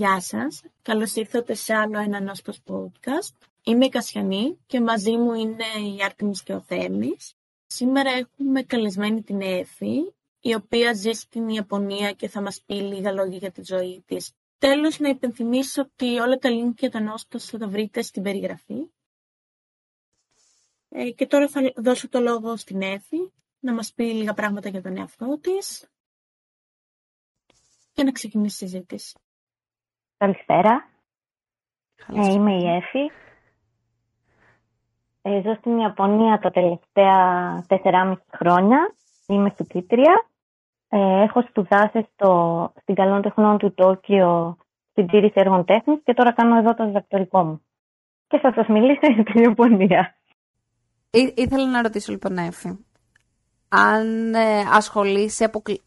Γεια σας, καλώς ήρθατε σε άλλο ένα Νόσπος podcast. Είμαι η Κασιανή και μαζί μου είναι η Άρτεμις και ο Θέμης. Σήμερα έχουμε καλεσμένη την Έφη, η οποία ζει στην Ιαπωνία και θα μας πει λίγα λόγια για τη ζωή της. Τέλος, να υπενθυμίσω ότι όλα τα link για τον Νόσπος θα τα βρείτε στην περιγραφή. Ε, και τώρα θα δώσω το λόγο στην Έφη να μας πει λίγα πράγματα για τον εαυτό της και να ξεκινήσει η συζήτηση. Καλησπέρα. Ε, είμαι η Έφη. Ε, ζω στην Ιαπωνία τα τελευταία 4,5 χρόνια. Είμαι φοιτήτρια. Ε, έχω σπουδάσει στο, στην Καλών Τεχνών του Τόκιο στην τήρηση έργων τέχνης και τώρα κάνω εδώ το διδακτορικό μου. Και θα σας μιλήσω για την Ιαπωνία. Ή, ήθελα να ρωτήσω λοιπόν, Έφη, αν ε, ασχολείσαι αποκλει...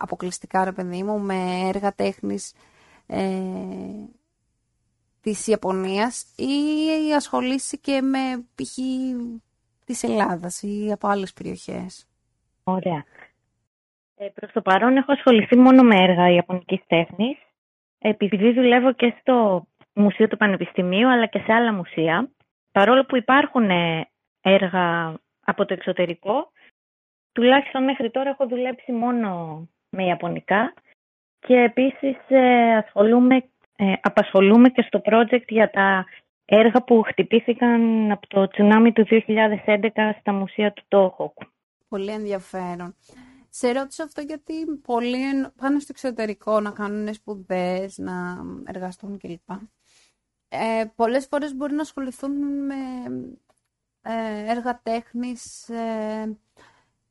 αποκλειστικά, ρε παιδί μου, με έργα τέχνης ε, της Ιαπωνίας ή ασχολήσει και με π.χ. της Ελλάδας ή από άλλες περιοχές. Ωραία. Ε, προς το παρόν έχω ασχοληθεί μόνο με έργα Ιαπωνικής τέχνης επειδή δουλεύω και στο Μουσείο του Πανεπιστημίου αλλά και σε άλλα μουσεία. Παρόλο που υπάρχουν ε, έργα από το εξωτερικό, τουλάχιστον μέχρι τώρα έχω δουλέψει μόνο με Ιαπωνικά και επίσης ε, ασχολούμαι, ε, απασχολούμαι και στο project για τα έργα που χτυπήθηκαν από το τσουνάμι του 2011 στα μουσεία του Τόχοκ. Πολύ ενδιαφέρον. Σε ρώτησα αυτό γιατί πολλοί πάνε στο εξωτερικό να κάνουν σπουδές, να εργαστούν κλπ. Ε, πολλές φορές μπορεί να ασχοληθούν με ε, έργα τέχνης ε,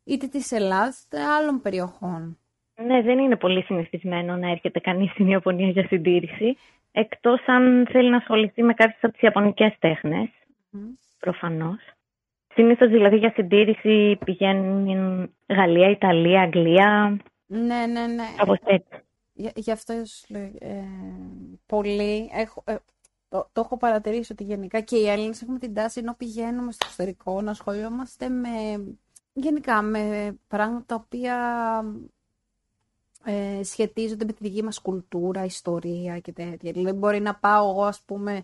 είτε της Ελλάδας είτε άλλων περιοχών. Ναι, δεν είναι πολύ συνηθισμένο να έρχεται κανείς στην Ιαπωνία για συντήρηση, εκτός αν θέλει να ασχοληθεί με κάποιες από τις Ιαπωνικές τέχνες, mm. προφανώς. Συνήθως δηλαδή για συντήρηση πηγαίνουν Γαλλία, Ιταλία, Αγγλία. Ναι, ναι, ναι. Κάπως έτσι. Γι' αυτό ε, πολύ. Έχω, ε, το, το, έχω παρατηρήσει ότι γενικά και οι Έλληνες έχουμε την τάση ενώ πηγαίνουμε στο εξωτερικό να ασχολιόμαστε με γενικά με πράγματα τα οποία ε, σχετίζονται με τη δική μας κουλτούρα, ιστορία και τέτοια. Δηλαδή μπορεί να πάω εγώ ας πούμε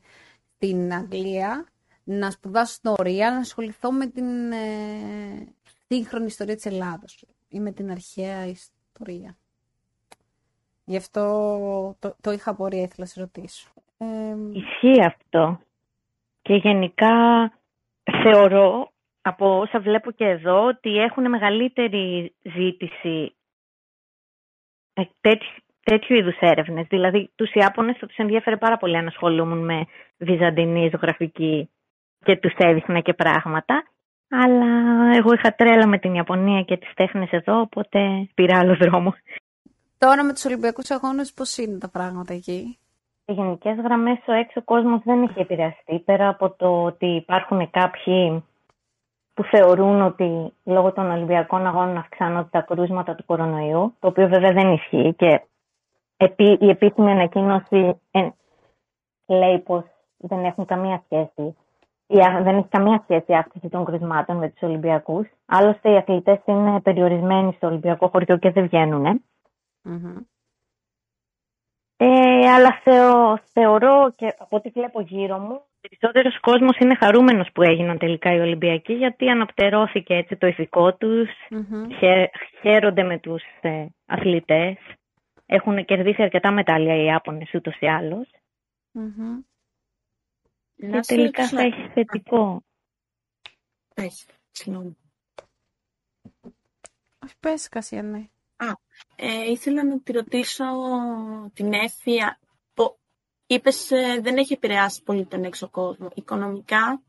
στην Αγγλία να σπουδάσω ιστορία, να ασχοληθώ με την ε, σύγχρονη ιστορία της Ελλάδος ή με την αρχαία ιστορία. Γι' αυτό το, το είχα απορία, ήθελα να σε ρωτήσω. Ε, Ισχύει αυτό. Και γενικά θεωρώ από όσα βλέπω και εδώ ότι έχουν μεγαλύτερη ζήτηση ε, τέτοιου είδους έρευνες. Δηλαδή, τους Ιάπωνες θα τους ενδιαφέρει πάρα πολύ να ασχολούμουν με βυζαντινή ζωγραφική και τους έδειχνα και πράγματα. Αλλά εγώ είχα τρέλα με την Ιαπωνία και τις τέχνες εδώ, οπότε πήρα άλλο δρόμο. Τώρα με τους Ολυμπιακούς Αγώνες πώς είναι τα πράγματα εκεί; Σε γενικές γραμμές ο έξω κόσμος δεν έχει επηρεαστεί, πέρα από το ότι υπάρχουν κάποιοι που θεωρούν ότι λόγω των Ολυμπιακών Αγώνων αυξάνονται τα κρούσματα του κορονοϊού, το οποίο βέβαια δεν ισχύει και η επίσημη ανακοίνωση λέει πως δεν έχουν καμία σχέση δεν έχει καμία σχέση η αύξηση των κρουσμάτων με τους Ολυμπιακούς. Άλλωστε, οι αθλητές είναι περιορισμένοι στο Ολυμπιακό χωριό και δεν βγαίνουν. Ε, αλλά θεωρώ και από ό,τι βλέπω γύρω μου, περισσότερος κόσμος είναι χαρούμενος που έγιναν τελικά οι Ολυμπιακοί, γιατί αναπτερώθηκε έτσι το ηθικό τους, χαίρονται με τους ε, αθλητές. Έχουν κερδίσει αρκετά μετάλλια οι Ιάπωνε ούτως ή άλλως. Και τελικά θα έχεις θετικό. Πες, συγγνώμη. Όχι, πες, Κασιανέ. Α, ε, ήθελα να τη ρωτήσω την Έφη. Είπες ε, δεν έχει επηρεάσει πολύ τον έξω κόσμο. Οικονομικά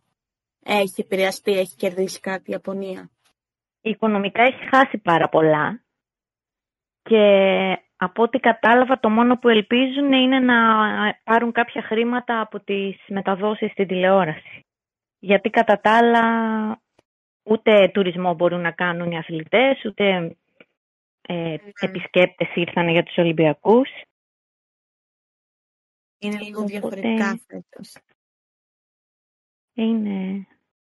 έχει επηρεαστεί, έχει κερδίσει κάτι η Ιαπωνία. Οικονομικά έχει χάσει πάρα πολλά. Και από ό,τι κατάλαβα, το μόνο που ελπίζουν είναι να πάρουν κάποια χρήματα από τις μεταδόσεις στην τηλεόραση. Γιατί κατά τα άλλα ούτε τουρισμό μπορούν να κάνουν οι αθλητές, ούτε ε, επισκέπτες ήρθαν για τους Ολυμπιακούς. Είναι λίγο διαφορετικά φέτος. Είναι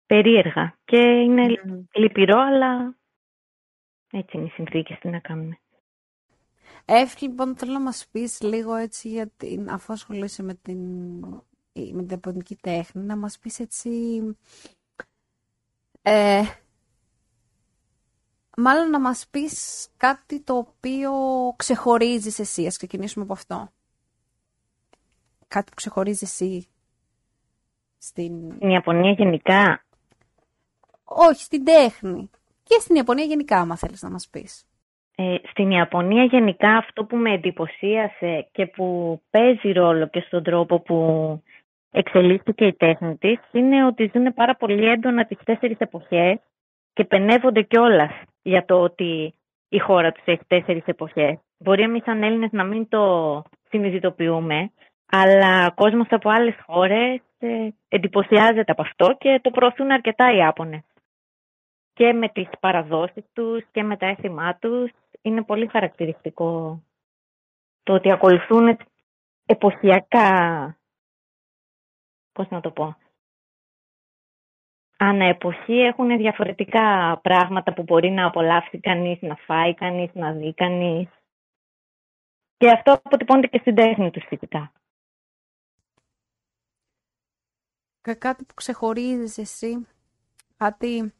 περίεργα και είναι mm. λυπηρό, αλλά έτσι είναι οι συνθήκες τι να κάνουμε. Εύη, λοιπόν, θέλω να μας πεις λίγο έτσι, για την, αφού ασχολείσαι με την, με την ιαπωνική τέχνη, να μας πεις έτσι... Ε, μάλλον να μας πεις κάτι το οποίο ξεχωρίζεις εσύ. Ας ξεκινήσουμε από αυτό. Κάτι που ξεχωρίζει εσύ στην... Στην Ιαπωνία γενικά; Όχι, στην τέχνη. Και στην Ιαπωνία γενικά, άμα θέλεις να μας πεις. Ε, στην Ιαπωνία γενικά αυτό που με εντυπωσίασε και που παίζει ρόλο και στον τρόπο που εξελίχθηκε η τέχνη της είναι ότι ζουν πάρα πολύ έντονα τις τέσσερις εποχές και πενεύονται κιόλας για το ότι η χώρα τους έχει τέσσερις εποχές. Μπορεί εμείς σαν Έλληνες να μην το συνειδητοποιούμε, αλλά κόσμος από άλλες χώρες ε, εντυπωσιάζεται από αυτό και το προωθούν αρκετά οι Ιάπωνες. Και με τις παραδόσεις τους και με τα έθιμά τους είναι πολύ χαρακτηριστικό το ότι ακολουθούν εποχιακά, πώς να το πω, ανά εποχή έχουν διαφορετικά πράγματα που μπορεί να απολαύσει κανείς, να φάει κανείς, να δει κανείς. Και αυτό αποτυπώνεται και στην τέχνη τους φυσικά. Και κάτι που ξεχωρίζεις εσύ, κάτι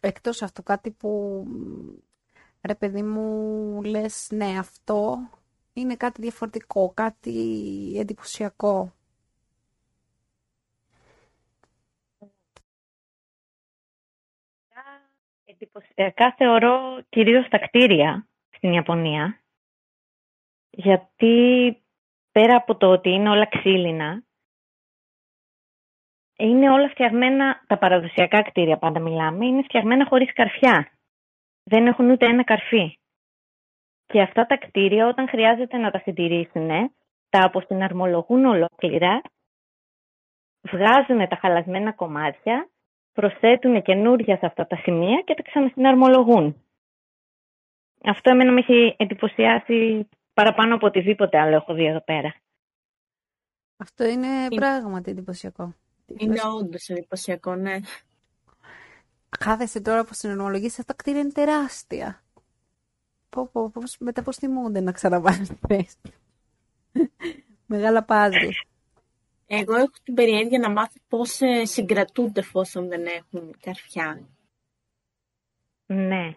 εκτός αυτού, κάτι που ρε παιδί μου λες ναι αυτό είναι κάτι διαφορετικό, κάτι εντυπωσιακό. εντυπωσιακά θεωρώ κυρίως τα κτίρια στην Ιαπωνία. Γιατί πέρα από το ότι είναι όλα ξύλινα, είναι όλα φτιαγμένα, τα παραδοσιακά κτίρια πάντα μιλάμε, είναι φτιαγμένα χωρίς καρφιά. Δεν έχουν ούτε ένα καρφί. Και αυτά τα κτίρια όταν χρειάζεται να τα συντηρήσουν, τα αποσυναρμολογούν ολόκληρα, βγάζουν τα χαλασμένα κομμάτια προσθέτουν καινούργια σε αυτά τα σημεία και τα ξανασυναρμολογούν. Αυτό εμένα με έχει εντυπωσιάσει παραπάνω από οτιδήποτε άλλο έχω δει εδώ πέρα. Αυτό είναι πράγματι εντυπωσιακό. Είναι όντως εντυπωσιακό, ναι. Χάθεσαι τώρα που συναρμολογείς, αυτά τα κτίρια είναι τεράστια. Πω, πω, πώς, μετά πώς θυμούνται να ξαναβάλεις; Τη θέση. Μεγάλα πάζλ. Εγώ έχω την περιέργεια να μάθω πώς ε, συγκρατούνται εφόσον δεν έχουν καρφιά. Ναι.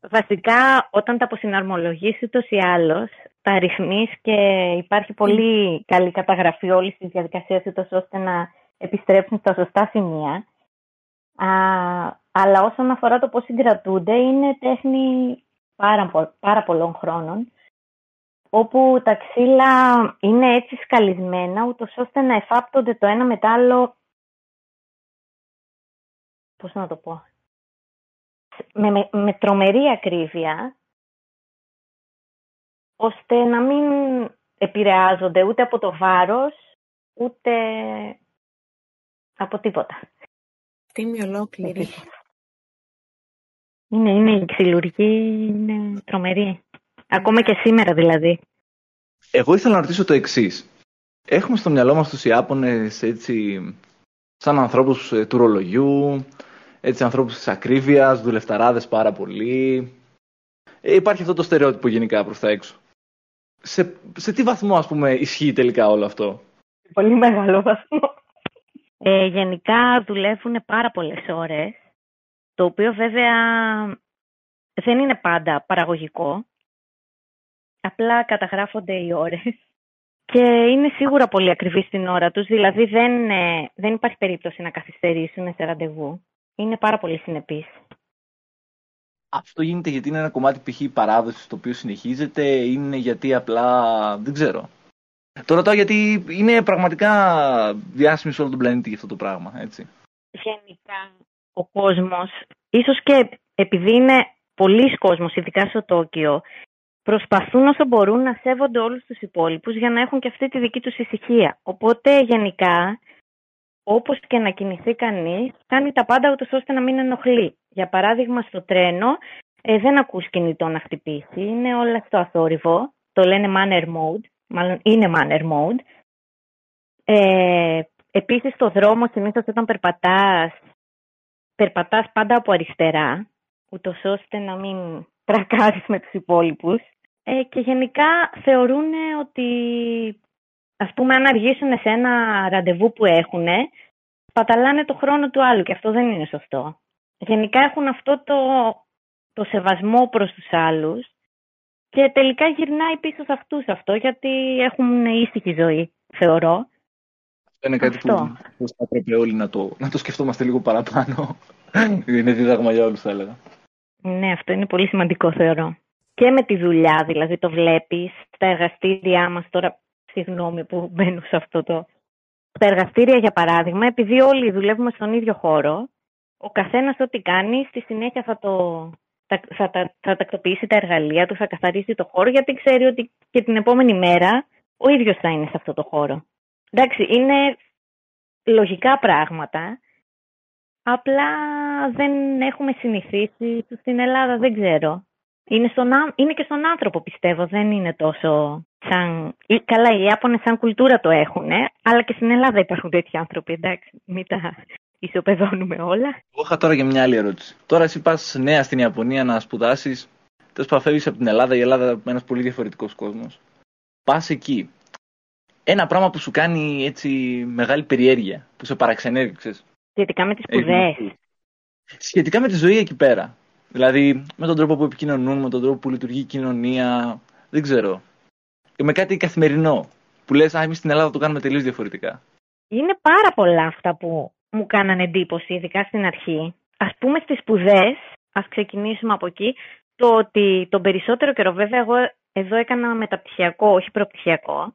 Βασικά, όταν τα αποσυναρμολογείς ούτως ή άλλως, τα ρυθμείς και υπάρχει πολύ καλή καταγραφή όλης της διαδικασίας ούτως ώστε να επιστρέψουν στα σωστά σημεία. Α, αλλά όσον αφορά το πώς συγκρατούνται, είναι τέχνη πάρα, πάρα πολλών χρόνων όπου τα ξύλα είναι έτσι σκαλισμένα, ούτως ώστε να εφάπτονται το ένα μετά άλλο, πώς να το πω, με, με, με τρομερή ακρίβεια, ώστε να μην επηρεάζονται ούτε από το βάρος, ούτε από τίποτα. Τίμη ολόκληρη. Είναι, είναι η ξυλουργή, είναι τρομερή. Ακόμα και σήμερα δηλαδή. Εγώ ήθελα να ρωτήσω το εξής. Έχουμε στο μυαλό μας τους Ιάπωνες έτσι σαν ανθρώπους ε, του ρολογιού, έτσι ανθρώπους της ακρίβειας, δουλευταράδες πάρα πολύ. Ε, υπάρχει αυτό το στερεότυπο γενικά προς τα έξω. Σε, σε τι βαθμό ας πούμε ισχύει τελικά όλο αυτό; Σε πολύ μεγάλο βαθμό. Ε, γενικά δουλεύουν πάρα πολλές ώρες, το οποίο βέβαια δεν είναι πάντα παραγωγικό απλά καταγράφονται οι ώρες και είναι σίγουρα πολύ ακριβή στην ώρα τους, δηλαδή δεν, ε, δεν υπάρχει περίπτωση να καθυστερήσουν σε ραντεβού. Είναι πάρα πολύ συνεπείς. Αυτό γίνεται γιατί είναι ένα κομμάτι π.χ. παράδοση το οποίο συνεχίζεται, είναι γιατί απλά δεν ξέρω. Το ρωτάω γιατί είναι πραγματικά διάσημη σε όλο τον πλανήτη για αυτό το πράγμα, έτσι. Γενικά ο κόσμος, ίσως και επειδή είναι πολλοί κόσμος, ειδικά στο Τόκιο, προσπαθούν όσο μπορούν να σέβονται όλους τους υπόλοιπους για να έχουν και αυτή τη δική τους ησυχία. Οπότε γενικά, όπως και να κινηθεί κανείς, κάνει τα πάντα ούτως ώστε να μην ενοχλεί. Για παράδειγμα στο τρένο ε, δεν ακούς κινητό να χτυπήσει, είναι όλα στο αθόρυβο, το λένε manner mode, μάλλον είναι manner mode. Ε, επίσης στο δρόμο συνήθως όταν περπατάς, περπατάς πάντα από αριστερά, ούτως ώστε να μην τρακάρεις με τους υπόλοιπους. Ε, και γενικά θεωρούν ότι, ας πούμε, αν αργήσουν σε ένα ραντεβού που έχουν, παταλάνε το χρόνο του άλλου και αυτό δεν είναι σωστό. Γενικά έχουν αυτό το, το σεβασμό προς τους άλλους και τελικά γυρνάει πίσω σε αυτούς αυτό γιατί έχουν ήσυχη ζωή, θεωρώ. Αυτό είναι κάτι αυτό. που θα πρέπει όλοι να το, να το σκεφτόμαστε λίγο παραπάνω. είναι δίδαγμα για όλους θα έλεγα. Ναι, αυτό είναι πολύ σημαντικό θεωρώ. Και με τη δουλειά, δηλαδή το βλέπεις στα εργαστήριά μας τώρα, συγγνώμη που μπαίνω σε αυτό το... Στα εργαστήρια, για παράδειγμα, επειδή όλοι δουλεύουμε στον ίδιο χώρο, ο καθένας ό,τι κάνει, στη συνέχεια θα το, θα, θα, θα τακτοποιήσει τα εργαλεία του, θα καθαρίσει το χώρο, γιατί ξέρει ότι και την επόμενη μέρα ο ίδιος θα είναι σε αυτό το χώρο. Εντάξει, είναι λογικά πράγματα, απλά δεν έχουμε συνηθίσει στην Ελλάδα, δεν ξέρω. Είναι, στον, είναι και στον άνθρωπο πιστεύω, δεν είναι τόσο σαν... Καλά, οι Ιάπωνες σαν κουλτούρα το έχουν, αλλά και στην Ελλάδα υπάρχουν τέτοιοι άνθρωποι, εντάξει, μην τα ισοπεδώνουμε όλα. Εγώ είχα τώρα και μια άλλη ερώτηση. Τώρα εσύ πας νέα στην Ιαπωνία να σπουδάσεις, τέλος πάντων από την Ελλάδα, η Ελλάδα είναι ένας πολύ διαφορετικός κόσμος. Πας εκεί. Ένα πράγμα που σου κάνει έτσι μεγάλη περιέργεια, που σε παραξενεύει, ξέρεις. Σχετικά με τις σπουδές. Σχετικά με τη ζωή εκεί πέρα. Δηλαδή με τον τρόπο που επικοινωνούν, με τον τρόπο που λειτουργεί η κοινωνία. Δεν ξέρω. Με κάτι καθημερινό. Που λες, Α, εμείς στην Ελλάδα το κάνουμε τελείως διαφορετικά. Είναι πάρα πολλά αυτά που μου κάνανε εντύπωση, ειδικά στην αρχή. Α πούμε στις σπουδές, ας ξεκινήσουμε από εκεί, το ότι τον περισσότερο καιρό, βέβαια, εγώ εδώ έκανα μεταπτυχιακό, όχι προπτυχιακό,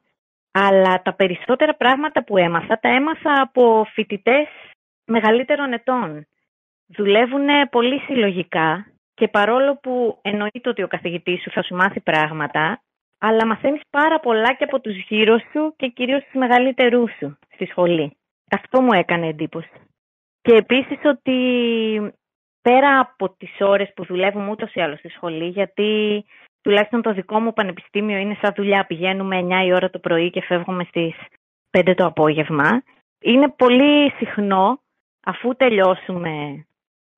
αλλά τα περισσότερα πράγματα που έμαθα, τα έμαθα από φοιτητές μεγαλύτερων ετών. Δουλεύουν πολύ συλλογικά και παρόλο που εννοείται ότι ο καθηγητής σου θα σου μάθει πράγματα, αλλά μαθαίνεις πάρα πολλά και από τους γύρω σου και κυρίως τους μεγαλύτερούς σου στη σχολή. Αυτό μου έκανε εντύπωση. Και επίσης ότι πέρα από τις ώρες που δουλεύουμε ούτως ή άλλως στη σχολή, γιατί τουλάχιστον το δικό μου πανεπιστήμιο είναι σαν δουλειά, πηγαίνουμε 9 η ώρα το πρωί και φεύγουμε στις 5 το απόγευμα, είναι πολύ συχνό αφού τελειώσουμε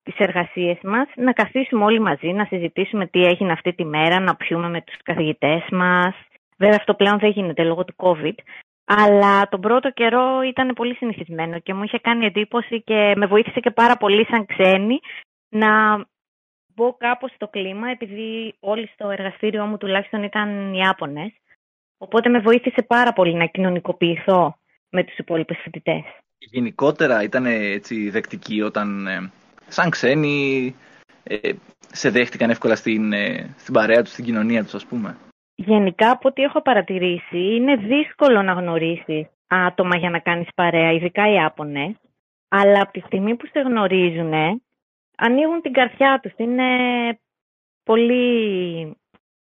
τις εργασίες μας, να καθίσουμε όλοι μαζί, να συζητήσουμε τι έγινε αυτή τη μέρα, να πιούμε με τους καθηγητές μας. Βέβαια αυτό πλέον δεν γίνεται λόγω του COVID, αλλά τον πρώτο καιρό ήταν πολύ συνηθισμένο και μου είχε κάνει εντύπωση και με βοήθησε και πάρα πολύ σαν ξένη να μπω κάπως στο κλίμα, επειδή όλοι στο εργαστήριό μου τουλάχιστον ήταν Ιάπωνες. Οπότε με βοήθησε πάρα πολύ να κοινωνικοποιηθώ με τους υπόλοιπους φοιτητές. Γενικότερα ήταν έτσι δεκτική όταν ε, σαν ξένοι ε, σε δέχτηκαν εύκολα στην, ε, στην παρέα τους, στην κοινωνία τους ας πούμε. Γενικά από ό,τι έχω παρατηρήσει είναι δύσκολο να γνωρίσεις άτομα για να κάνεις παρέα, ειδικά οι Άπωνες. Αλλά από τη στιγμή που σε γνωρίζουν, ανοίγουν την καρδιά τους. Είναι πολύ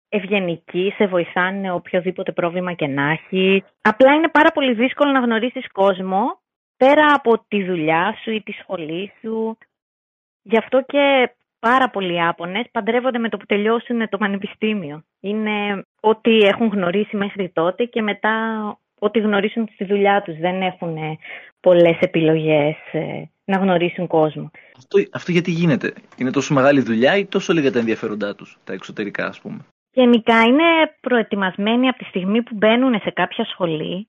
ευγενικοί, σε βοηθάνε οποιοδήποτε πρόβλημα και να έχει. Απλά είναι πάρα πολύ δύσκολο να γνωρίσεις κόσμο πέρα από τη δουλειά σου ή τη σχολή σου. Γι' αυτό και πάρα πολλοί Άπωνες παντρεύονται με το που τελειώσουν το πανεπιστήμιο. Είναι ό,τι έχουν γνωρίσει μέχρι τότε και μετά ό,τι γνωρίσουν στη δουλειά τους. Δεν έχουν πολλές επιλογές ε, να γνωρίσουν κόσμο. Αυτό, αυτό γιατί γίνεται; Είναι τόσο μεγάλη δουλειά ή τόσο λίγα τα ενδιαφέροντά τους, τα εξωτερικά ας πούμε; Γενικά είναι προετοιμασμένοι από τη στιγμή που μπαίνουν σε κάποια σχολή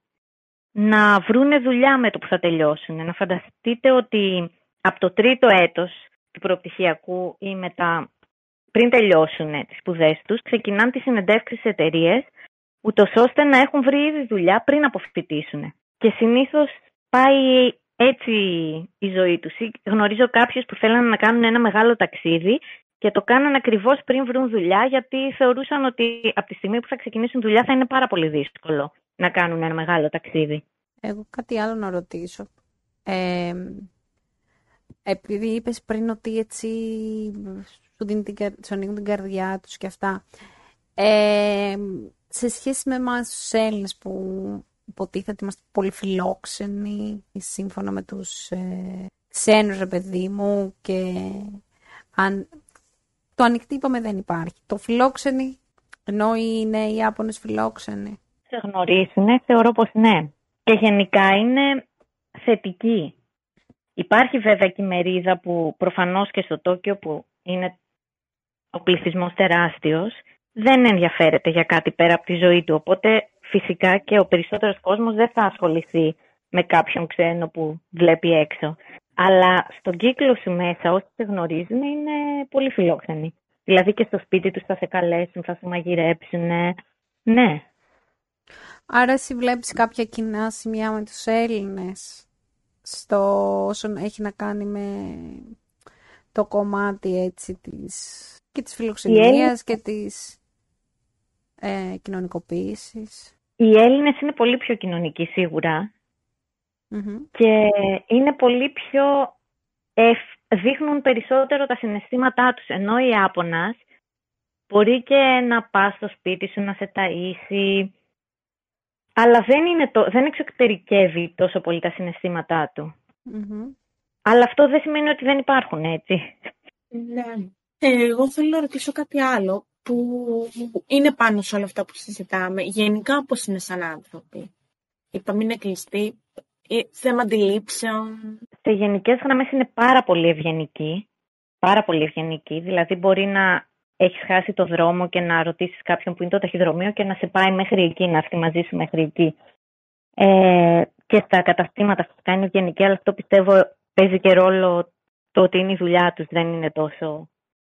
να βρούνε δουλειά με το που θα τελειώσουν. Να φανταστείτε ότι από το τρίτο έτος του προπτυχιακού ή μετά πριν τελειώσουν τις σπουδές τους, ξεκινάνε τις συνεντεύξεις σε εταιρείες, ούτως ώστε να έχουν βρει ήδη δουλειά πριν αποφοιτήσουν. Και συνήθως πάει έτσι η ζωή τους. Γνωρίζω κάποιους που θέλουν να κάνουν ένα μεγάλο ταξίδι και το κάναν ακριβώς πριν βρουν δουλειά, γιατί θεωρούσαν ότι από τη στιγμή που θα ξεκινήσουν δουλειά θα είναι πάρα πολύ δύσκολο να κάνουν ένα μεγάλο ταξίδι. Εγώ κάτι άλλο να ρωτήσω. Ε, επειδή είπες πριν ότι έτσι σου, δίνει την, σου ανοίγουν την καρδιά τους και αυτά. Ε, σε σχέση με εμάς τους Έλληνες που υποτίθεται είμαστε πολύ φιλόξενοι σύμφωνα με τους ε, ξένους ρε παιδί μου και αν, το ανοιχτή είπαμε δεν υπάρχει. Το φιλόξενοι ενώ είναι οι Ιάπωνες φιλόξενοι. Σε γνωρίσουν, θεωρώ πως ναι. Και γενικά είναι θετική. Υπάρχει βέβαια και η μερίδα που προφανώς και στο Τόκιο που είναι ο πληθυσμός τεράστιος δεν ενδιαφέρεται για κάτι πέρα από τη ζωή του. Οπότε φυσικά και ο περισσότερος κόσμος δεν θα ασχοληθεί με κάποιον ξένο που βλέπει έξω. Αλλά στον κύκλο σου μέσα όσοι σε γνωρίζουν είναι πολύ φιλόξενοι. Δηλαδή και στο σπίτι τους θα σε καλέσουν, θα σε μαγειρέψουν. Ναι. Άρα εσύ βλέπεις κάποια κοινά σημεία με τους Έλληνες; Στο όσον έχει να κάνει με το κομμάτι έτσι της και της φιλοξενίας και της ε, κοινωνικοποίησης. Οι Έλληνες είναι πολύ πιο κοινωνικοί και είναι πολύ πιο... δείχνουν περισσότερο τα συναισθήματά τους. Ενώ η Άπωνας μπορεί και να πας στο σπίτι σου να σε ταΐσει, αλλά δεν, είναι το, δεν εξωτερικεύει τόσο πολύ τα συναισθήματά του. Αλλά αυτό δεν σημαίνει ότι δεν υπάρχουν έτσι. Ναι. Εγώ θέλω να ρωτήσω κάτι άλλο που είναι πάνω σε όλα αυτά που συζητάμε. Γενικά πώς είναι σαν άνθρωποι. Είπαμε είναι κλειστοί, ε, θέμα αντιλήψεων. Σε γενικές γραμμές είναι πάρα πολύ ευγενική. Πάρα πολύ ευγενική. Δηλαδή, μπορεί να έχεις χάσει το δρόμο και να ρωτήσεις κάποιον που είναι το ταχυδρομείο και να σε πάει μέχρι εκεί, να έρθει μαζί σου μέχρι εκεί. Ε, και στα καταστήματα φυσικά είναι ευγενική, αλλά αυτό πιστεύω παίζει και ρόλο το ότι είναι η δουλειά τους, δεν είναι τόσο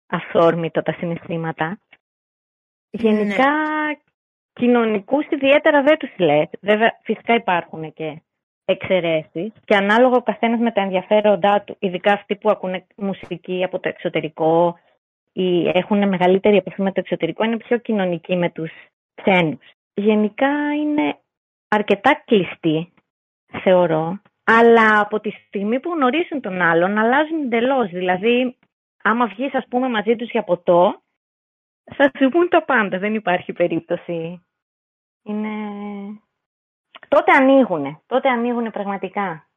αυθόρμητο τα συναισθήματα. Γενικά, ναι. κοινωνικούς ιδιαίτερα δεν τους λε. Βέβαια, φυσικά υπάρχουν και εξαιρέσεις και ανάλογα ο καθένας με τα ενδιαφέροντά του, ειδικά αυτοί που ακούνε μουσική από το εξωτερικό ή έχουν μεγαλύτερη επαφή με το εξωτερικό, είναι πιο κοινωνικοί με τους ξένους. Γενικά είναι αρκετά κλειστοί, θεωρώ, αλλά από τη στιγμή που γνωρίζουν τον άλλον αλλάζουν εντελώς. Δηλαδή, άμα βγεις, ας πούμε, μαζί τους για ποτό, θα σου πούν τα πάντα. Δεν υπάρχει περίπτωση. Είναι τότε ανοίγουν. Τότε ανοίγουν πραγματικά.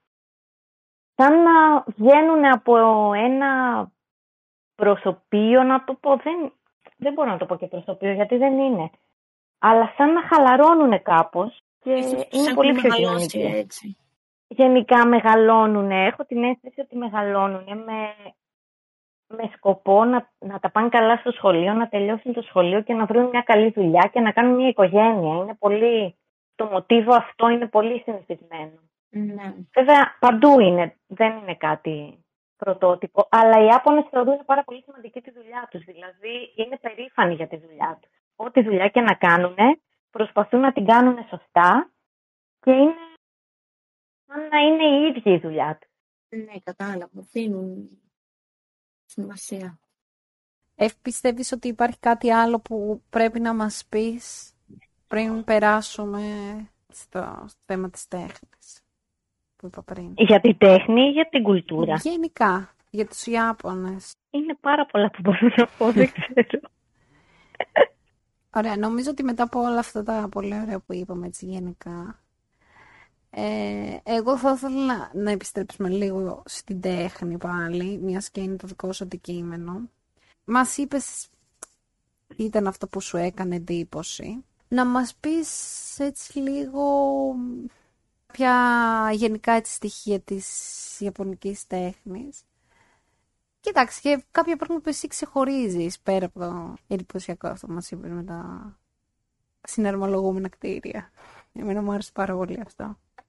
Σαν να βγαίνουν από ένα προσωπείο, να το πω, δεν, δεν μπορώ να το πω και προσωπείο γιατί δεν είναι. Αλλά σαν να χαλαρώνουν κάπως και είναι πολύ πιο κοινωνικοί. Γενικά μεγαλώνουν. Έχω την αίσθηση ότι μεγαλώνουν με, με σκοπό να, να τα πάνε καλά στο σχολείο, να τελειώσουν το σχολείο και να βρουν μια καλή δουλειά και να κάνουν μια οικογένεια. Είναι πολύ το μοτίβο αυτό είναι πολύ συνηθισμένο. Ναι. Βέβαια, παντού είναι, δεν είναι κάτι πρωτότυπο, αλλά οι Άπωνες θεωρούν πάρα πολύ σημαντική τη δουλειά τους. Δηλαδή, είναι περήφανοι για τη δουλειά τους. Ό,τι δουλειά και να κάνουν, προσπαθούν να την κάνουν σωστά και είναι σαν να είναι η ίδια η δουλειά τους. Ναι, κατάλαβα. Δίνουν σημασία. Εφ, πιστεύεις ότι υπάρχει κάτι άλλο που πρέπει να μας πεις πριν περάσουμε στο θέμα της τέχνης; Που είπα πριν. Για την τέχνη ή για την κουλτούρα. Γενικά, για τους Ιάπωνες. Είναι πάρα πολλά που μπορώ να πω, δεν ξέρω. Ωραία, νομίζω ότι μετά από όλα αυτά τα πολύ ωραία που είπαμε έτσι γενικά, ε, εγώ θα ήθελα να, να επιστρέψουμε λίγο στην τέχνη πάλι, μιας και είναι το δικό σου αντικείμενο. Μας είπες ήταν αυτό που σου έκανε εντύπωση να μας πεις έτσι λίγο ποια γενικά έτσι στοιχεία της ιαπωνικής τέχνης. Κοιτάξτε, και κάποια πράγματα που εσύ ξεχωρίζεις πέρα από το εντυπωσιακό αυτό που μας είπες με τα συναρμολογούμενα κτίρια. Εμένα μου άρεσε πάρα πολύ αυτό.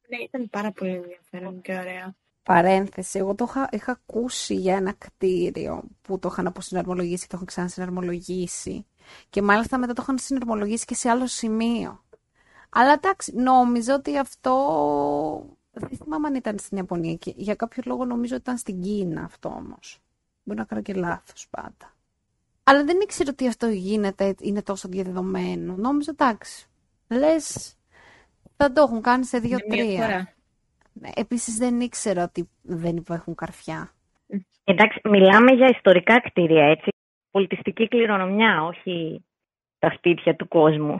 Ναι, ήταν πάρα πολύ ενδιαφέρον και ωραία. Παρένθεση, εγώ το είχα, είχα ακούσει για ένα κτίριο που το είχαν αποσυναρμολογήσει και το είχαν ξανασυναρμολογήσει και μάλιστα μετά το είχαν συνορμολογήσει και σε άλλο σημείο. Αλλά εντάξει, νόμιζα ότι αυτό. Δεν θυμάμαι αν ήταν στην Ιαπωνία. Και για κάποιο λόγο νομίζω ότι ήταν στην Κίνα αυτό όμως. Μπορεί να κάνω και λάθος πάντα. Αλλά δεν ήξερα ότι αυτό γίνεται, είναι τόσο διαδεδομένο. Νόμιζα εντάξει. Λες, θα το έχουν κάνει σε δύο-τρία. Ναι, Επίσης δεν ήξερα ότι δεν υπάρχουν καρφιά. Εντάξει, μιλάμε για ιστορικά κτίρια, έτσι πολιτιστική κληρονομιά, όχι τα σπίτια του κόσμου.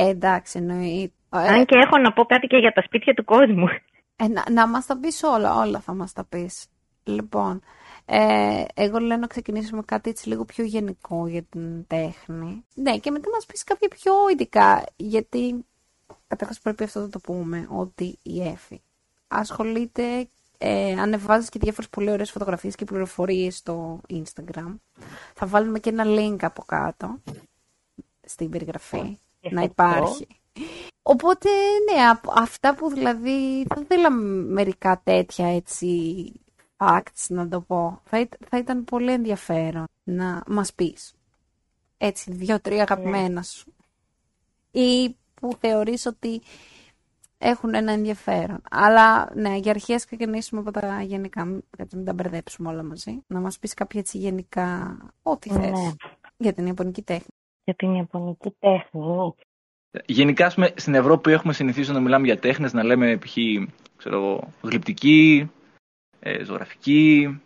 Ε, εντάξει, εννοεί. Αν και έχω να πω κάτι και για τα σπίτια του κόσμου. Ε, να, να μας τα πεις όλα, όλα θα μας τα πεις. Λοιπόν, ε, εγώ λέω να ξεκινήσουμε κάτι έτσι λίγο πιο γενικό για την τέχνη. Ναι, και μετά μας πεις κάποια πιο ειδικά, γιατί καταρχάς πρέπει αυτό να το πούμε, ότι η Εφη ασχολείται, ε, ανεβάζει και διάφορες πολύ ωραίες φωτογραφίες και πληροφορίες στο Instagram Θα βάλουμε και ένα link από κάτω στην περιγραφή. Και να σε υπάρχει. Οπότε, ναι, απ- αυτά που δηλαδή θα θέλαμε μερικά τέτοια έτσι facts να το πω. Θα, ήτ- θα ήταν πολύ ενδιαφέρον να μας πεις. Έτσι, δύο-τρία αγαπημένα σου. Ή που θεωρείς ότι έχουν ένα ενδιαφέρον. Αλλά, ναι, για αρχή ας ξεκινήσουμε από τα γενικά, μην κάτσε, μην τα μπερδέψουμε όλα μαζί. Να μας πεις κάποια έτσι γενικά, ό,τι θες, Ναι. για την Ιαπωνική τέχνη. Για την Ιαπωνική τέχνη. ναι. Γενικά, ας πούμε, στην Ευρώπη έχουμε συνηθίσει να μιλάμε για τέχνες, να λέμε π.χ. ξέρω εγώ, γλυπτική, ε, ζωγραφική,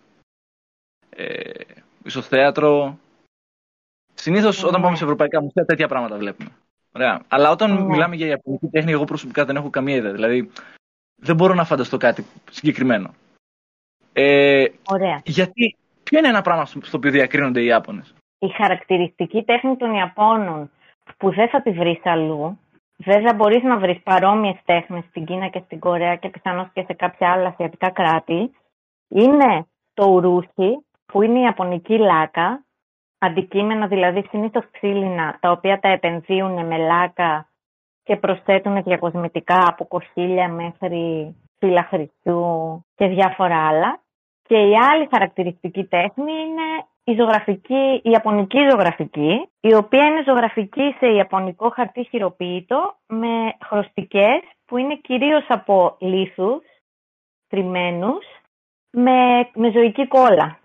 ε, ίσως θέατρο. Συνήθως όταν Ναι. πάμε σε ευρωπαϊκά μουσεία τέτοια πράγματα βλέπουμε. Ωραία. Αλλά όταν Ναι. μιλάμε για ιαπωνική τέχνη, εγώ προσωπικά δεν έχω καμία ιδέα. Δηλαδή, δεν μπορώ να φανταστώ κάτι συγκεκριμένο. Ε, Ωραία. γιατί, ποιο είναι ένα πράγμα στο στο οποίο διακρίνονται οι Ιάπωνες; Η χαρακτηριστική τέχνη των Ιαπώνων που δεν θα τη βρεις αλλού, δεν θα μπορείς να βρεις παρόμοιες τέχνες στην Κίνα και στην Κορέα και πιθανώς και σε κάποια άλλα ασιατικά κράτη, είναι το ουρούχι, που είναι η Ιαπωνική λάκα, αντικείμενα δηλαδή συνήθως ξύλινα, τα οποία τα επενδύουν με λάκα και προσθέτουν διακοσμητικά από κοχύλια μέχρι φύλλα χρυσού και διάφορα άλλα. Και η άλλη χαρακτηριστική τέχνη είναι η ζωγραφική, η ιαπωνική ζωγραφική, η οποία είναι ζωγραφική σε ιαπωνικό χαρτί χειροποίητο με χρωστικές που είναι κυρίως από λίθους τριμμένους με, με ζωική κόλλα.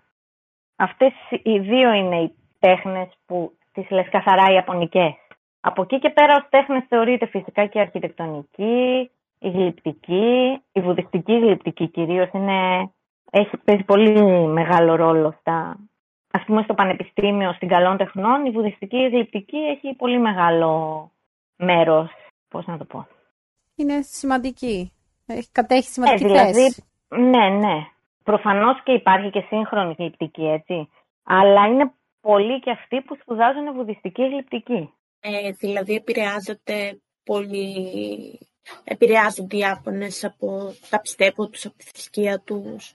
Αυτές οι δύο είναι οι τέχνες που τις λες καθαρά ιαπωνικές. Από εκεί και πέρα ως τέχνες θεωρείται φυσικά και η αρχιτεκτονική, η γλυπτική, η βουδιστική γλυπτική κυρίως είναι, έχει παίζει πολύ μεγάλο ρόλο στα, ας πούμε στο πανεπιστήμιο στην καλών τεχνών, η βουδιστική γλυπτική έχει πολύ μεγάλο μέρος, πώς να το πω. Είναι σημαντική. Έχει, κατέχει Ε, σημαντική δηλαδή, θέση. ναι, ναι. Προφανώς και υπάρχει και σύγχρονη γλυπτική, έτσι. Αλλά είναι πολλοί και αυτοί που σπουδάζουν βουδιστική γλυπτική. Ε, δηλαδή επηρεάζονται πολύ... Επηρεάζονται οι Ιάπωνες από τα πιστεύω τους, από τη θρησκεία τους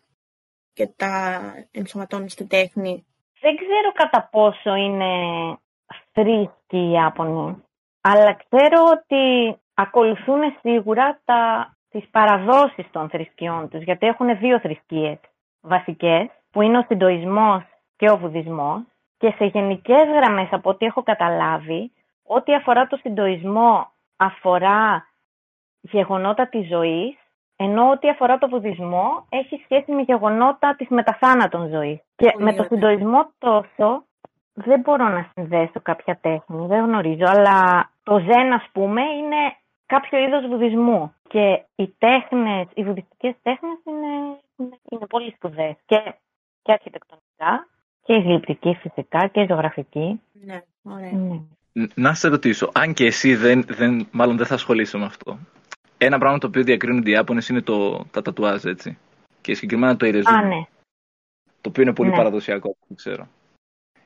και τα ενσωματώνουν στην τέχνη. Δεν ξέρω κατά πόσο είναι θρήσκοι οι Ιάπωνοι, αλλά ξέρω ότι ακολουθούν σίγουρα τα, τις παραδόσεις των θρησκειών τους, γιατί έχουν δύο θρησκείες βασικές, που είναι ο Συντοισμός και ο Βουδισμός, και σε γενικές γραμμές από ό,τι έχω καταλάβει, ό,τι αφορά το Συντοισμό αφορά γεγονότα της ζωής, ενώ ό,τι αφορά το βουδισμό έχει σχέση με γεγονότα της μεταθάνατον ζωής. Και Πολύ με το ωραία. συντοισμό τόσο δεν μπορώ να συνδέσω κάποια τέχνη, δεν γνωρίζω, αλλά το ζεν ας πούμε είναι κάποιο είδος βουδισμού και οι τέχνες, οι βουδιστικές τέχνες είναι, είναι, είναι πολύ σπουδαίες και, και αρχιτεκτονικά και η γλυπτική φυσικά και η ζωγραφική. Ναι, ωραία. Ναι. Ν- Να σε ρωτήσω, αν και εσύ δεν, δεν, μάλλον δεν θα ασχολείσαι με αυτό. Ένα πράγμα το οποίο διακρίνονται οι Ιάπωνες είναι το, τα τατουάζ, έτσι. Και συγκεκριμένα το ιρεζούμι, Α, ναι. το οποίο είναι πολύ Ναι. παραδοσιακό, από ό,τι ξέρω.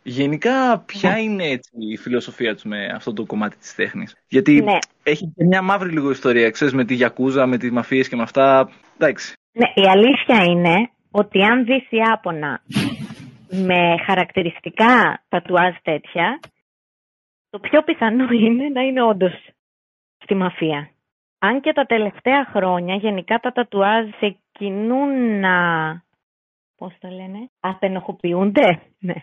Γενικά, ποια είναι έτσι, η φιλοσοφία τους με αυτό το κομμάτι της τέχνης; Γιατί Ναι. έχει και μια μαύρη λίγο ιστορία, ξέρεις, με τη Γιακούζα, με τις μαφίες και με αυτά. Εντάξει. Ναι, η αλήθεια είναι ότι αν δεις Ιάπωνα με χαρακτηριστικά τατουάζ τέτοια, το πιο πιθανό είναι να είναι όντως στη μαφία. Αν και τα τελευταία χρόνια γενικά τα τατουάζ ξεκινούν να... Πώς το λένε; Απενοχοποιούνται. Ναι.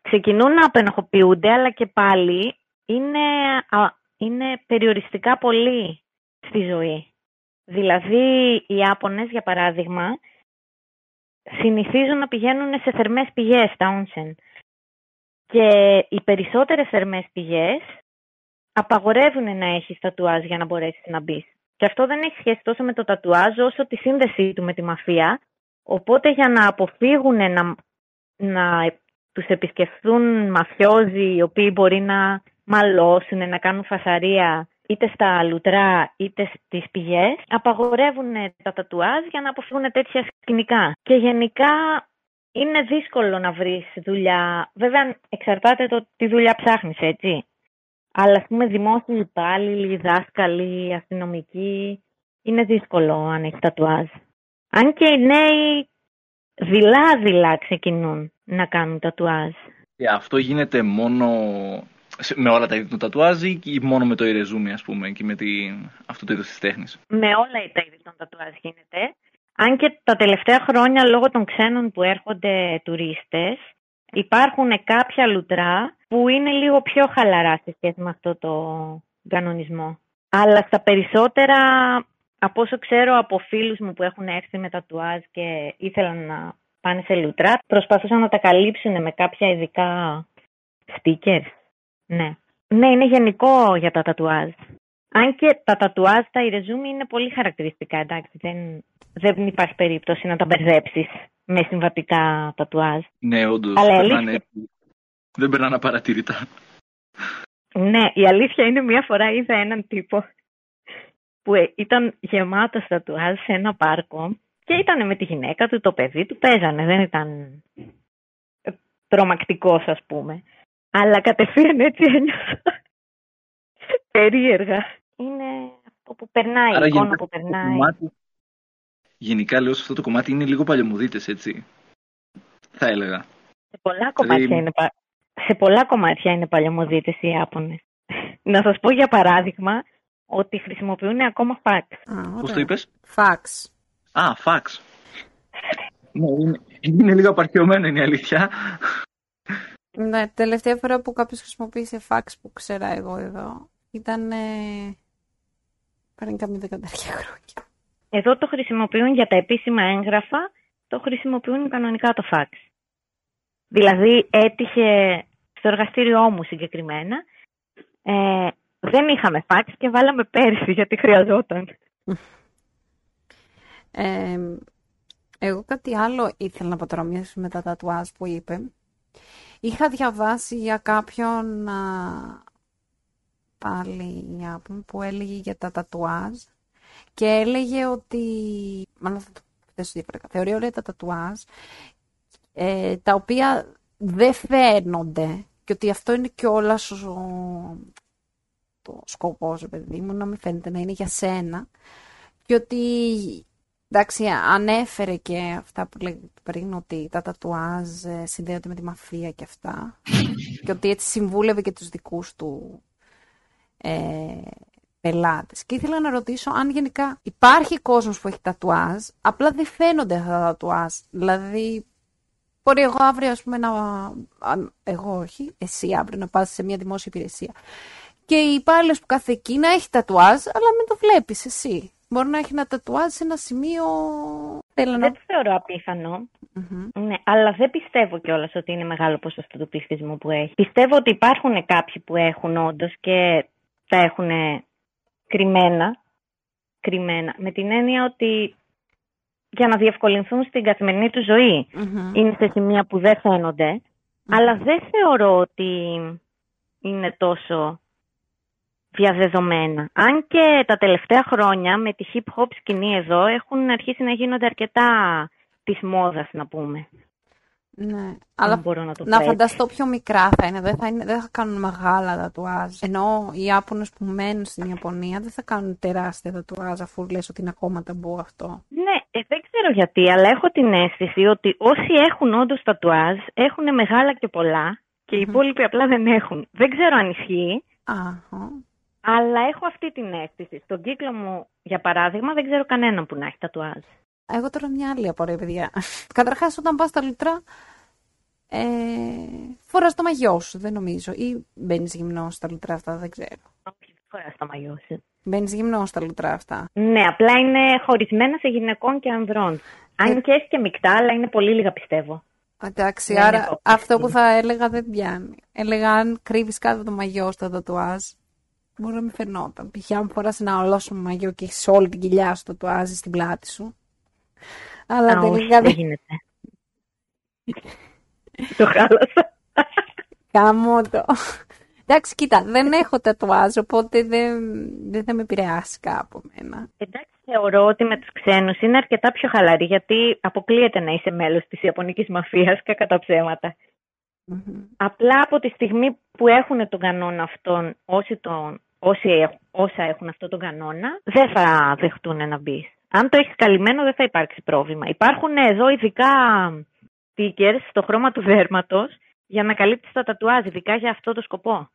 Ξεκινούν να απενοχοποιούνται, αλλά και πάλι είναι, α, είναι περιοριστικά πολύ στη ζωή. Δηλαδή, οι Ιάπωνες, για παράδειγμα, συνηθίζουν να πηγαίνουν σε θερμές πηγές, τα onsen. Και οι περισσότερες θερμές πηγές απαγορεύουν να έχεις τατουάζ για να μπορέσεις να μπεις. Και αυτό δεν έχει σχέση τόσο με το τατουάζ όσο τη σύνδεσή του με τη μαφία. Οπότε για να αποφύγουν να, να τους επισκεφθούν μαφιόζοι οι οποίοι μπορεί να μαλώσουν, να κάνουν φασαρία είτε στα λουτρά είτε στις πηγές, απαγορεύουν τα τατουάζ για να αποφύγουν τέτοια σκηνικά. Και γενικά είναι δύσκολο να βρεις δουλειά. Βέβαια εξαρτάται το τι δουλειά ψάχνεις, έτσι. Αλλά ας πούμε δημόσιοι υπάλληλοι, δάσκαλοι, αστυνομικοί, είναι δύσκολο αν έχεις τατουάζ. Αν και οι νέοι δειλά-δειλά ξεκινούν να κάνουν τατουάζ. Και αυτό γίνεται μόνο σε- με όλα τα είδη του τατουάζ ή μόνο με το ιρεζούμι, ας πούμε, και με την... αυτό το είδος της τέχνης; Με όλα τα είδη των τατουάζ γίνεται. Αν και τα τελευταία χρόνια λόγω των ξένων που έρχονται τουρίστες υπάρχουν κάποια λουτρά που είναι λίγο πιο χαλαρά σε σχέση με αυτό το κανονισμό. Αλλά στα περισσότερα, από όσο ξέρω από φίλους μου που έχουν έρθει με τατουάζ και ήθελαν να πάνε σε λουτρά, προσπαθούσαν να τα καλύψουν με κάποια ειδικά stickers. Ναι. Ναι, είναι γενικό για τα τατουάζ. Αν και τα τατουάζ, τα ιρεζούμι είναι πολύ χαρακτηριστικά, εντάξει. Δεν, δεν υπάρχει περίπτωση να τα μπερδέψεις με συμβατικά τατουάζ. Ναι, όντως, Αλλά η περνάνε αλήθεια- έτσι. δεν περνάνε απαρατήρητα. Ναι, η αλήθεια είναι μία φορά είδα έναν τύπο που ε, ήταν γεμάτος τατουάζ σε ένα πάρκο και ήταν με τη γυναίκα του, το παιδί του, παίζανε, δεν ήταν ε, τρομακτικός ας πούμε. Αλλά κατευθείαν έτσι ένιωσα περίεργα. Είναι αυτό που περνάει, η εικόνα γενικά που αυτό το περνάει. κομμάτι- γενικά λέω σε αυτό το κομμάτι είναι λίγο παλαιομουδίτες, έτσι. Θα έλεγα. Σε πολλά κομμάτια είναι, πα- σε πολλά κομμάτια είναι παλαιομοδίτες οι Ιάπωνες. Να σας πω για παράδειγμα ότι χρησιμοποιούν ακόμα fax. Α, Πώς ωραία. το είπες; Φαξ. Α, φαξ. ναι, είναι, είναι λίγο απαρχαιωμένο είναι η αλήθεια. Ναι, τελευταία φορά που κάποιος χρησιμοποίησε φαξ που ξέρα εγώ εδώ ήταν ε, πριν καμία δεκαταρχία χρόνια. Εδώ το χρησιμοποιούν για τα επίσημα έγγραφα, το χρησιμοποιούν κανονικά το fax. Δηλαδή έτυχε στο εργαστήριό μου συγκεκριμένα, ε, δεν είχαμε fax και βάλαμε πέρσι γιατί χρειαζόταν. Ε, εγώ κάτι άλλο ήθελα να πατρομιάσω με τα τατουάζ που είπε. Είχα διαβάσει για κάποιον α, πάλι Ιάπων που έλεγε για τα τατουάζ και έλεγε ότι, μάλλον θα το θέσω διαφορετικά, θεωρεί ωραία τα τατουάζ ε, τα οποία δεν φαίνονται και ότι αυτό είναι κιόλας ο, το σκοπός, ρε παιδί μου, να μην φαίνεται να είναι για σένα και ότι εντάξει, ανέφερε και αυτά που λέγαμε πριν ότι τα τατουάζ ε, συνδέονται με τη μαφία και αυτά και ότι έτσι συμβούλευε και τους δικούς του ε, πελάτες. Και ήθελα να ρωτήσω αν γενικά υπάρχει κόσμος που έχει τατουάζ, απλά δεν φαίνονται αυτά τα τατουάζ. Δηλαδή, μπορεί εγώ αύριο, ας πούμε, να... αν- Εγώ όχι, εσύ αύριο να πας σε μια δημόσια υπηρεσία και η υπάλληλο που κάθε εκεί να έχει τατουάζ, αλλά μην το βλέπεις εσύ. Μπορεί να έχει ένα τατουάζ σε ένα σημείο... Θέλω να... Δεν το θεωρώ απίθανο. Μμμ. Ναι, αλλά δεν πιστεύω κιόλας ότι είναι μεγάλο ποσοστό του πληθυσμού που έχει. Πιστεύω ότι υπάρχουν κάποιοι που έχουν όντως και τα έχουν κρυμμένα, κρυμμένα. Με την έννοια ότι για να διευκολυνθούν στην καθημερινή τους ζωή Μμμ. είναι σε σημεία που δεν φαίνονται. Αλλά δεν θεωρώ ότι είναι τόσο διαδεδομένα. Αν και τα τελευταία χρόνια με τη hip hop σκηνή εδώ έχουν αρχίσει να γίνονται αρκετά της μόδας να πούμε. Ναι, αν αλλά μπορώ να το πω να έτσι. φανταστώ πιο μικρά θα είναι. Δεν θα, είναι, δεν θα κάνουν μεγάλα τατουάζ. Ενώ οι Ιάπωνες που μένουν στην Ιαπωνία δεν θα κάνουν τεράστια τατουάζ αφού λες ότι είναι ακόμα ταμπού αυτό. Ναι, ε, δεν ξέρω γιατί, αλλά έχω την αίσθηση ότι όσοι έχουν όντως τατουάζ έχουν μεγάλα και πολλά και οι Μμμ. υπόλοιποι απλά δεν έχουν. Δεν ξέρω αν ισχύει, Αχα. αλλά έχω αυτή την αίσθηση. Στον κύκλο μου, για παράδειγμα, δεν ξέρω κανέναν που να έχει τατουάζ. Εγώ τώρα μια άλλη απορία, παιδιά. Καταρχάς, όταν πας στα λουτρά, ε, φοράς το μαγιό σου, δεν νομίζω. Ή μπαίνεις γυμνό στα λουτρά αυτά, δεν ξέρω. Όχι, δεν φοράς το μαγιό σου. Μπαίνεις γυμνό στα λουτρά αυτά. Ναι, απλά είναι χωρισμένα σε γυναικών και ανδρών. Αν Ε. και έχεις και μεικτά, αλλά είναι πολύ λίγα πιστεύω. Εντάξει, Δεν άρα έχω αυτό που πιστεί. θα έλεγα δεν πιάνει. Έλεγα αν κρύβεις κάτω το μαγιό στα τατουάζ, μπορεί να μην φαινόταν. Π.χ. αν φοράς ένα ολόσωμο μαγιό και έχεις όλη την κοιλιά σου τατουάζ στην πλάτη σου. Αλλά Α, όχι, τελικά δεν δεν γίνεται. το χάλασα. κάνω το. Εντάξει, κοίτα, δεν έχω τατουάζ, οπότε δεν, δεν θα με επηρεάσει κάπου εμένα. Εντάξει, θεωρώ ότι με τους ξένους είναι αρκετά πιο χαλαρή, γιατί αποκλείεται να είσαι μέλος της Ιαπωνικής μαφίας, κακά τα ψέματα. Μμμ. Απλά από τη στιγμή που έχουν τον κανόνα αυτόν, όσοι, τον, όσοι έχ- όσα έχουν αυτόν τον κανόνα, δεν θα δεχτούν να μπει. Αν το έχεις καλυμμένο δεν θα υπάρξει πρόβλημα. Υπάρχουν εδώ ειδικά stickers στο χρώμα του δέρματος για να καλύψει τα τατουάζ, ειδικά για αυτό το σκοπό.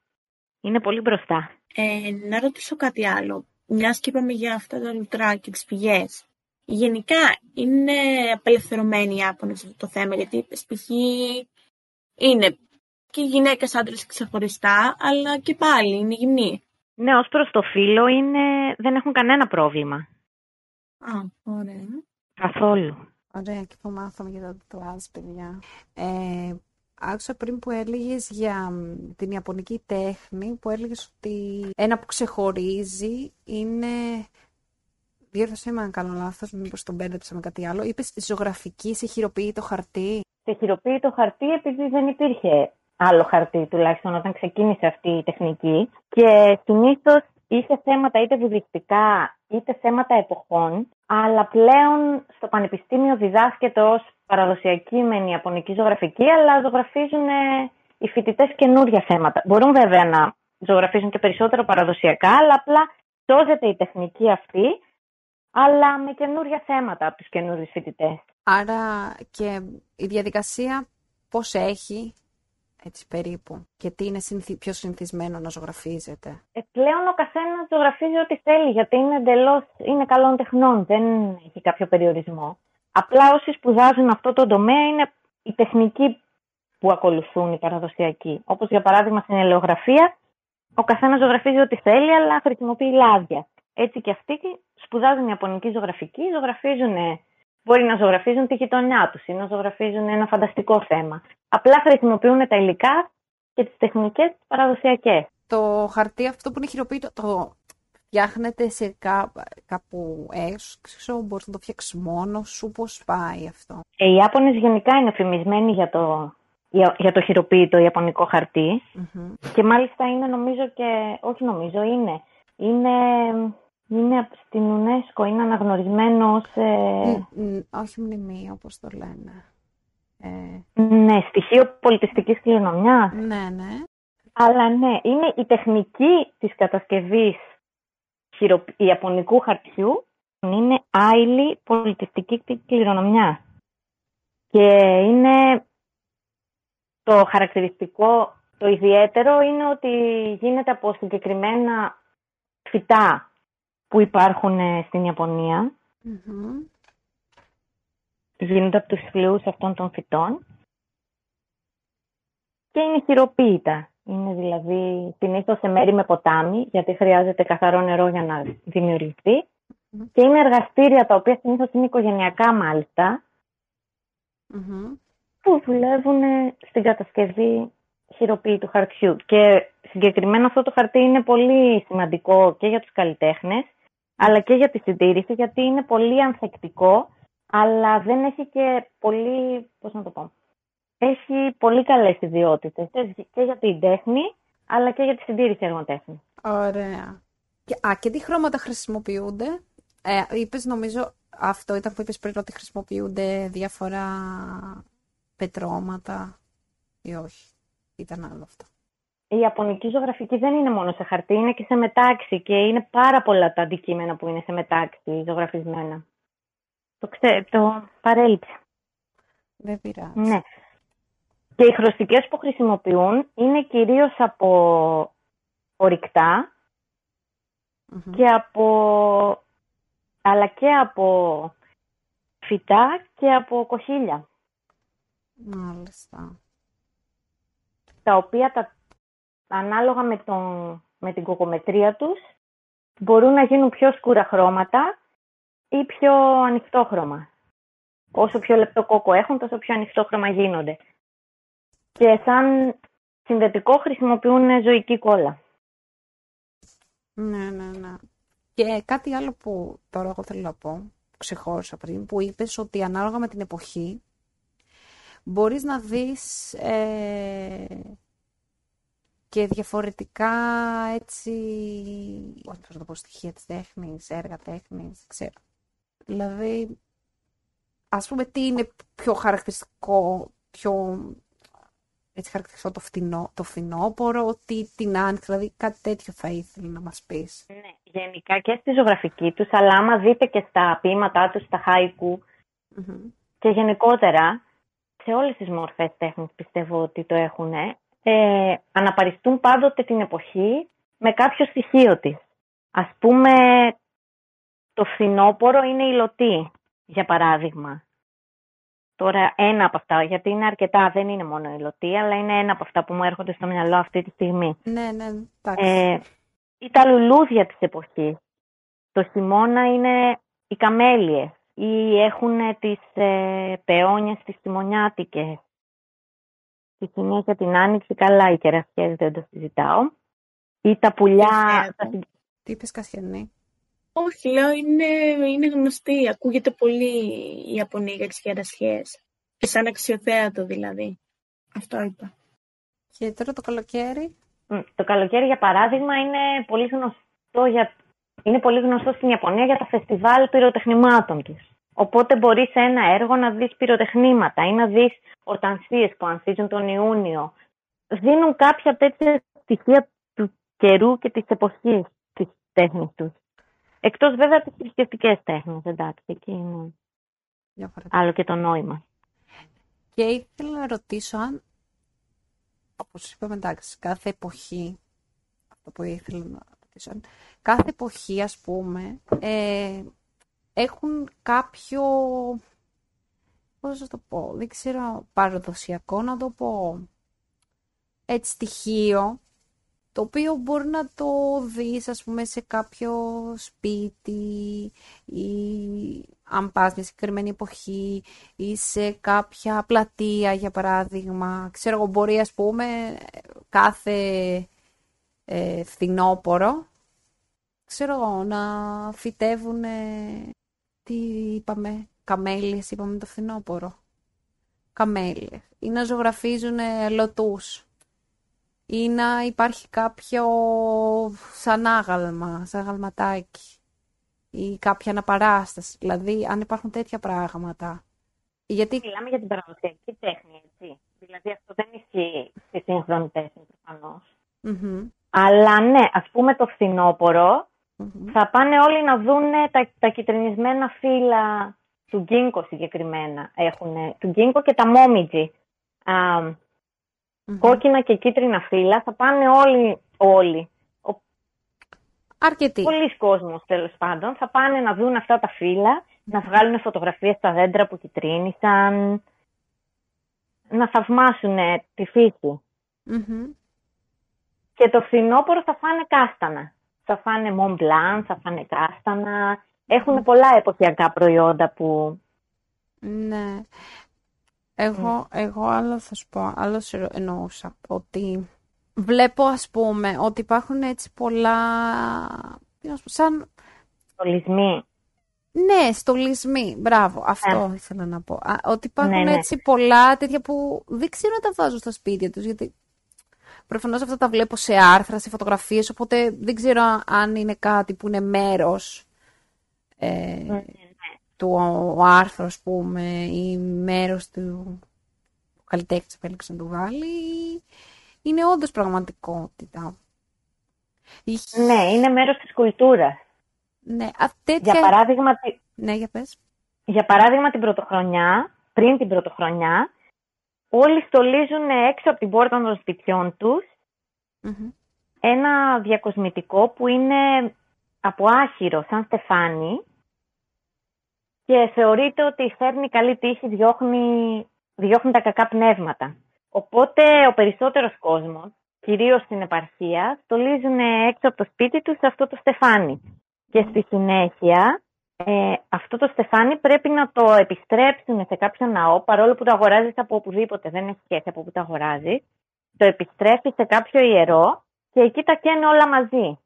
Είναι πολύ μπροστά. Ε, να ρωτήσω κάτι άλλο. Μιας και είπαμε για αυτά τα λουτρά και τις πηγές. Γενικά είναι απελευθερωμένοι οι Ιάπωνες σε αυτό το θέμα, γιατί π.χ. είναι και γυναίκες άντρες ξεχωριστά, αλλά και πάλι είναι γυμνοί. Ναι, ως προς το φύλλο είναι... δεν έχουν κανένα πρόβλημα. Α, ωραία. Καθόλου. Ωραία, και που μάθαμε για τα τατουάζ, παιδιά. Ε, άκουσα πριν που έλεγες για μ, την Ιαπωνική τέχνη, που έλεγες ότι ένα που ξεχωρίζει είναι... Διόρθωσέ με αν κάνω λάθος, μήπως τον μπέρδεψα με κάτι άλλο. Είπες ζωγραφική σε χειροποίητο χαρτί. Σε χειροποίητο χαρτί επειδή δεν υπήρχε άλλο χαρτί τουλάχιστον όταν ξεκίνησε αυτή η τεχνική και συνήθως είχε θέματα είτε βουδιστικά είτε θέματα εποχών αλλά πλέον στο πανεπιστήμιο διδάσκεται ως παραδοσιακή μεν ιαπωνική ζωγραφική αλλά ζωγραφίζουν ε, οι φοιτητές καινούρια θέματα. Μπορούν βέβαια να ζωγραφίζουν και περισσότερο παραδοσιακά αλλά απλά σώζεται η τεχνική αυτή αλλά με καινούρια θέματα από τους καινούριους φοιτητές. Άρα και η διαδικασία πώς έχει, έτσι περίπου, και τι είναι συνθη- πιο συνηθισμένο να ζωγραφίζεται; Ε, πλέον ο καθένας ζωγραφίζει ό,τι θέλει, γιατί είναι εντελώς είναι καλών τεχνών, δεν έχει κάποιο περιορισμό. Απλά όσοι σπουδάζουν αυτό το τομέα είναι η τεχνική που ακολουθούν οι παραδοσιακοί. Όπως για παράδειγμα στην ελαιογραφία, ο καθένας ζωγραφίζει ό,τι θέλει, αλλά χρησιμοποιεί λάδια. Έτσι και αυτοί σπουδάζουν ιαπωνική ζωγραφική, ζωγραφίζουν, μπορεί να ζωγραφίζουν τη γειτονιά τους ή να ζωγραφίζουν ένα φανταστικό θέμα. Απλά χρησιμοποιούν τα υλικά και τις τεχνικές παραδοσιακές. Το χαρτί αυτό που είναι χειροποίητο, το φτιάχνετε σε κά, κάπου έξω, μπορείς να το φτιάξεις μόνος σου, πώς πάει αυτό; Ε, οι Ιάπωνες γενικά είναι φημισμένοι για το, για, για το χειροποίητο ιαπωνικό χαρτί Μμμ. και μάλιστα είναι νομίζω και, όχι νομίζω, είναι, είναι, είναι στην UNESCO, είναι αναγνωρισμένο ως, ε, Μ, μ, όχι μνημείο, όπως το λένε. Ε, ναι, στοιχείο πολιτιστικής κληρονομιάς. ναι, ναι. Αλλά ναι, είναι η τεχνική της κατασκευής χειρο... ιαπωνικού χαρτιού είναι άειλη πολιτιστική κληρονομιά. Και είναι το χαρακτηριστικό, το ιδιαίτερο είναι ότι γίνεται από συγκεκριμένα φυτά που υπάρχουν ε, στην Ιαπωνία. Μμμ. Γίνονται από τους φλοιούς αυτών των φυτών. Και είναι χειροποίητα. Είναι δηλαδή συνήθως σε μέρη με ποτάμι, γιατί χρειάζεται καθαρό νερό για να δημιουργηθεί. Μμμ. Και είναι εργαστήρια τα οποία συνήθως είναι οικογενειακά μάλιστα, Μμμ. που δουλεύουν ε, στην κατασκευή χειροποίητου χαρτιού. Και συγκεκριμένα αυτό το χαρτί είναι πολύ σημαντικό και για τους καλλιτέχνες, αλλά και για τη συντήρηση, γιατί είναι πολύ ανθεκτικό, αλλά δεν έχει και πολύ, πώς να το πω, έχει πολύ καλές ιδιότητες και για την τέχνη, αλλά και για τη συντήρηση έργων τέχνη. Ωραία. Και, α, και τι χρώματα χρησιμοποιούνται; Ε, είπες νομίζω, αυτό ήταν που είπες πριν ότι χρησιμοποιούνται διάφορα πετρώματα ή όχι. Ήταν άλλο αυτό. Η Ιαπωνική ζωγραφική δεν είναι μόνο σε χαρτί, είναι και σε μετάξι και είναι πάρα πολλά τα αντικείμενα που είναι σε μετάξι ζωγραφισμένα. Το, ξέ, το παρέλειψα. Δεν πειράζει. Ναι. Και οι χρωστικές που χρησιμοποιούν είναι κυρίως από ορυκτά Μμμ. και από... αλλά και από φυτά και από κοχύλια, Μάλιστα. τα οποία τα, ανάλογα με, τον, με την κοκομετρία τους μπορούν να γίνουν πιο σκούρα χρώματα ή πιο ανοιχτό χρώμα. Όσο πιο λεπτό κόκο έχουν, τόσο πιο ανοιχτό χρώμα γίνονται. Και σαν συνδετικό χρησιμοποιούν ζωική κόλλα. Ναι, ναι, ναι. Και κάτι άλλο που τώρα εγώ θέλω να πω, που ξεχώρισα πριν, που είπες ότι ανάλογα με την εποχή μπορείς να δεις ε, και διαφορετικά έτσι, όχι πώς να το πω, στοιχεία της τέχνης, έργα τέχνης, δεν ξέρω. Δηλαδή, ας πούμε τι είναι πιο χαρακτηριστικό, πιο έτσι χαρακτηριστικό το, φθινό, το φθινόπωρο, τι την άνοιξη, δηλαδή κάτι τέτοιο θα ήθελα να μας πεις. Ναι, γενικά και στη ζωγραφική τους, αλλά άμα δείτε και στα ποίηματά τους, στα haiku και γενικότερα, σε όλες τις μορφές τέχνης πιστεύω ότι το έχουν, ε, αναπαριστούν πάντοτε την εποχή με κάποιο στοιχείο της. Ας πούμε, το φθινόπωρο είναι η λωτή, για παράδειγμα. Τώρα ένα από αυτά, γιατί είναι αρκετά, δεν είναι μόνο η λωτή, αλλά είναι ένα από αυτά που μου έρχονται στο μυαλό αυτή τη στιγμή. Ναι, ναι, ε, ή τα λουλούδια της εποχής. Το χειμώνα είναι οι καμέλιες ή έχουν τις ε, πεόνιες τις χειμωνιάτικες. Στη συνέχεια την άνοιξη καλά οι κερασιές δεν το συζητάω. Ή τα πουλιά... Τι είπες Κασιανή; Όχι, λέω είναι, είναι γνωστή. Ακούγεται πολύ η Ιαπωνία για τις κερασιές. Και σαν αξιοθέατο δηλαδή. Αυτό είπα. Και τώρα το καλοκαίρι; Το καλοκαίρι, για παράδειγμα, είναι πολύ γνωστό, για... είναι πολύ γνωστό στην Ιαπωνία για τα φεστιβάλ πυροτεχνημάτων τους. Οπότε μπορείς σε ένα έργο να δεις πυροτεχνήματα ή να δεις ορτανσίες που ανθίζουν τον Ιούνιο. Δίνουν κάποια τέτοια στοιχεία του καιρού και της εποχής της τέχνης τους. Εκτός βέβαια τις θρησκευτικές τέχνες, εντάξει, εκεί είναι άλλο και το νόημα. Και ήθελα να ρωτήσω αν όπως είπαμε, εντάξει, κάθε εποχή, αυτό που ήθελα να ρωτήσω, κάθε εποχή, ας πούμε, ε, έχουν κάποιο, πώς θα το πω, δεν ξέρω, παραδοσιακό να το πω, έτσι στοιχείο, το οποίο μπορεί να το δεις, ας πούμε, σε κάποιο σπίτι ή αν πας μια συγκεκριμένη εποχή ή σε κάποια πλατεία, για παράδειγμα. Ξέρω εγώ, μπορεί, ας πούμε, κάθε ε, φθινόπορο, ξέρω εγώ, να φυτεύουν, τι είπαμε, καμέλιες, είπαμε το φθινόπορο. Καμέλιες. Ή να ζωγραφίζουν λωτούς ή να υπάρχει κάποιο σαν άγαλμα, σαν αγαλματάκι ή κάποια αναπαράσταση. Δηλαδή, αν υπάρχουν τέτοια πράγματα. Γιατί... Μιλάμε για την παραδοσιακή τέχνη, έτσι. Δηλαδή, αυτό δεν ισχύει στη σύγχρονη τέχνη, Αλλά ναι, ας πούμε το φθινόπωρο, θα πάνε όλοι να δουν τα, τα κυτρινισμένα φύλλα του γκίνκο συγκεκριμένα. Έχουν, του γκίνκο και τα μόμιτζι mm κόκκινα και κίτρινα φύλλα, θα πάνε όλοι, όλοι. Αρκετοί. Πολλοί κόσμος τέλος πάντων θα πάνε να δουν αυτά τα φύλλα, να βγάλουν φωτογραφίες στα δέντρα που κυτρίνησαν, να θαυμάσουν τη φυση Και το φθινόπωρο θα φάνε κάστανα. Θα φάνε Mont Blanc, θα φάνε κάστανα. Έχουν πολλά εποχιακά προϊόντα που... Ναι. Εγώ, εγώ άλλο θα σου πω, άλλο εννοούσα, ότι βλέπω ας πούμε ότι υπάρχουν έτσι πολλά, σαν... Στολισμοί. Ναι, στολισμοί, μπράβο, αυτό ε. ήθελα να πω. ότι υπάρχουν ναι, ναι. έτσι πολλά τέτοια που δεν ξέρω να τα βάζω στα σπίτια τους, γιατί προφανώς αυτά τα βλέπω σε άρθρα, σε φωτογραφίες, οπότε δεν ξέρω αν είναι κάτι που είναι μέρος ε, ναι, ναι του άρθρου, ας πούμε, ή μέρος του καλλιτέχνης επέλεξε να του βάλει, είναι όντως πραγματικότητα. Ναι, είναι μέρος της κουλτούρας. Ναι, Για παράδειγμα, ναι, για, πες. για παράδειγμα την πρωτοχρονιά, πριν την πρωτοχρονιά, όλοι στολίζουν έξω από την πόρτα των σπιτιών τους ένα διακοσμητικό που είναι από άχυρο, σαν στεφάνι, και θεωρείται ότι φέρνει καλή τύχη, διώχνει, διώχνει τα κακά πνεύματα. Οπότε ο περισσότερος κόσμος, κυρίως στην επαρχία, στολίζουν έξω από το σπίτι τους αυτό το στεφάνι. Και στη συνέχεια ε, αυτό το στεφάνι πρέπει να το επιστρέψουν σε κάποιο ναό, παρόλο που το αγοράζεις από οπουδήποτε, δεν έχει σχέση από που το αγοράζεις. Το επιστρέφεις σε κάποιο ιερό και εκεί τα καίνε όλα μαζί.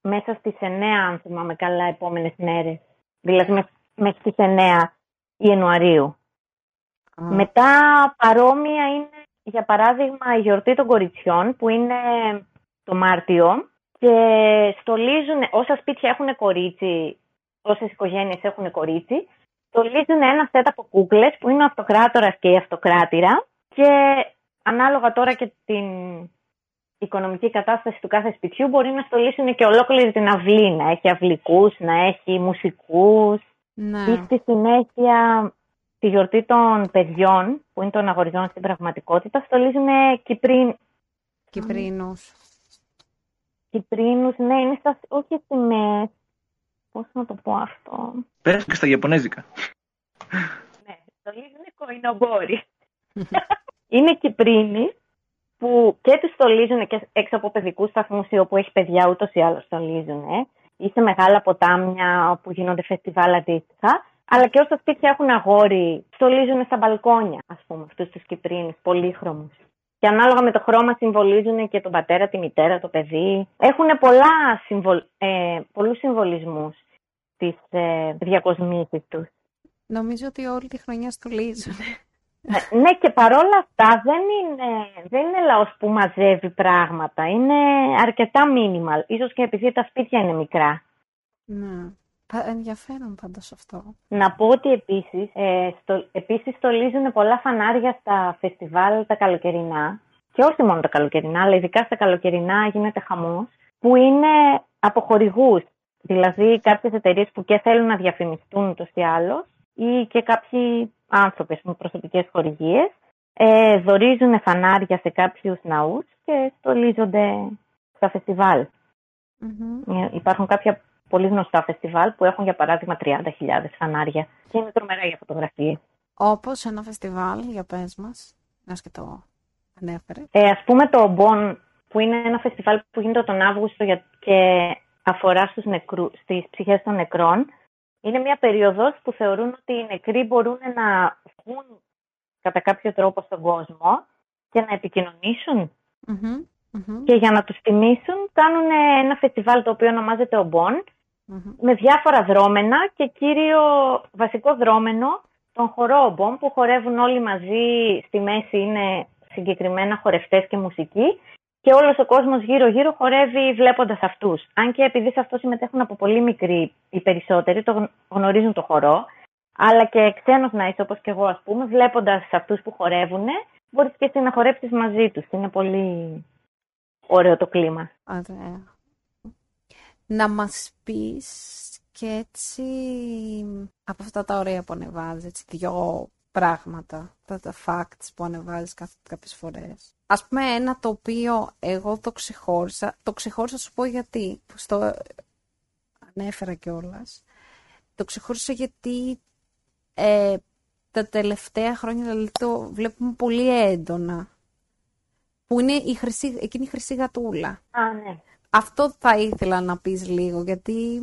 Μέσα στις 9, αν θυμάμαι καλά, επόμενες μέρες. Δηλαδή μέχρι τις 9 Ιανουαρίου. Μετά παρόμοια είναι, για παράδειγμα, η γιορτή των κοριτσιών, που είναι το Μάρτιο και στολίζουν, όσα σπίτια έχουν κορίτσι, όσες οικογένειες έχουν κορίτσι, στολίζουν ένα σετ από κούκλες που είναι ο αυτοκράτορας και η αυτοκράτηρα και ανάλογα τώρα και την οικονομική κατάσταση του κάθε σπιτιού μπορεί να στολίσουν και ολόκληρη την αυλή, να έχει αυλικούς, να έχει μουσικούς. Ναι. Ή στη συνέχεια τη γιορτή των παιδιών, που είναι των αγοριών στην πραγματικότητα, στολίζουν Κυπρίν, Κυπρίνους. Κυπρίνους, ναι, είναι στα, όχι σημαίες. Πώς να το πω αυτό; Πες και στα Ιαπωνέζικα. Ναι, στολίζουν κοϊνομπόροι. είναι Κυπρίνοι που και τους στολίζουν και έξω από παιδικούς σταθμούς ή όπου έχει παιδιά ούτως ή άλλως στολίζουν. Ε. Ή σε μεγάλα ποτάμια όπου γίνονται φεστιβάλ αντίστοιχα. Αλλά και όσα σπίτια έχουν αγόρι, στολίζουν στα μπαλκόνια, ας πούμε, αυτούς τους Κυπρίνους, πολύχρωμους. Και ανάλογα με το χρώμα συμβολίζουν και τον πατέρα, τη μητέρα, το παιδί. Έχουν πολλά συμβολ... ε, πολλούς συμβολισμούς στις ε, διακοσμήσεις τους. Νομίζω ότι όλη τη χρονιά στολίζουν. Ναι, ναι, και παρόλα αυτά δεν είναι, δεν είναι λαός που μαζεύει πράγματα. Είναι αρκετά minimal. Ίσως και επειδή τα σπίτια είναι μικρά. ναι. Πα- Ενδιαφέρον πάντως αυτό. Να πω ότι επίσης, ε, στο, επίσης στολίζουν πολλά φανάρια στα φεστιβάλ τα καλοκαιρινά και όχι μόνο τα καλοκαιρινά, αλλά ειδικά στα καλοκαιρινά γίνεται χαμός, που είναι από χορηγούς. Δηλαδή κάποιες εταιρείες που και θέλουν να διαφημιστούν ούτως ή άλλως ή και κάποιοι άνθρωποι με προσωπικές χορηγίες ε, δορίζουν φανάρια σε κάποιους ναούς και στολίζονται στα φεστιβάλ. Μμμ. Ε, Υπάρχουν κάποια πολύ γνωστά φεστιβάλ που έχουν για παράδειγμα 30.000 φανάρια και είναι τρομερά για φωτογραφίες. Όπως ένα φεστιβάλ, για πες μας, μιας και το ανέφερες. Ε, ας πούμε το Bon που είναι ένα φεστιβάλ που γίνεται τον Αύγουστο για- και αφορά στους νεκρού, στις ψυχές των νεκρών. Είναι μια περίοδος που θεωρούν ότι οι νεκροί μπορούν να βγουν κατά κάποιο τρόπο στον κόσμο και να επικοινωνήσουν Μμμ, μμμ, και για να τους τιμήσουν κάνουν ένα φεστιβάλ το οποίο ονομάζεται ο Bon μμμ. με διάφορα δρόμενα και κύριο βασικό δρόμενο τον χορό Ομπομ που χορεύουν όλοι μαζί. Στη μέση είναι συγκεκριμένα χορευτές και μουσική και όλος ο κόσμος γύρω-γύρω χορεύει βλέποντας αυτούς. Αν και επειδή σε αυτό συμμετέχουν από πολύ μικροί οι περισσότεροι, το γνω- γνωρίζουν το χορό, αλλά και ξένος να είσαι όπως και εγώ ας πούμε, βλέποντας αυτούς που χορεύουν, μπορείς και εσύ να χορέψεις μαζί τους. Είναι πολύ ωραίο το κλίμα. Ωραία. Να μας πεις και έτσι από αυτά τα ωραία που ανεβάζεις, έτσι δυο πράγματα, τα, τα facts που ανεβάζεις κάθε, κάποιες φορές. Ας πούμε ένα το οποίο εγώ το ξεχώρισα, το ξεχώρισα σου πω γιατί, που στο ανέφερα κιόλας. Το ξεχώρισα γιατί ε, τα τελευταία χρόνια δηλαδή, το βλέπουμε πολύ έντονα. Που είναι η χρυσή, εκείνη η χρυσή γατούλα. Α, ναι. Αυτό θα ήθελα να πεις λίγο, γιατί,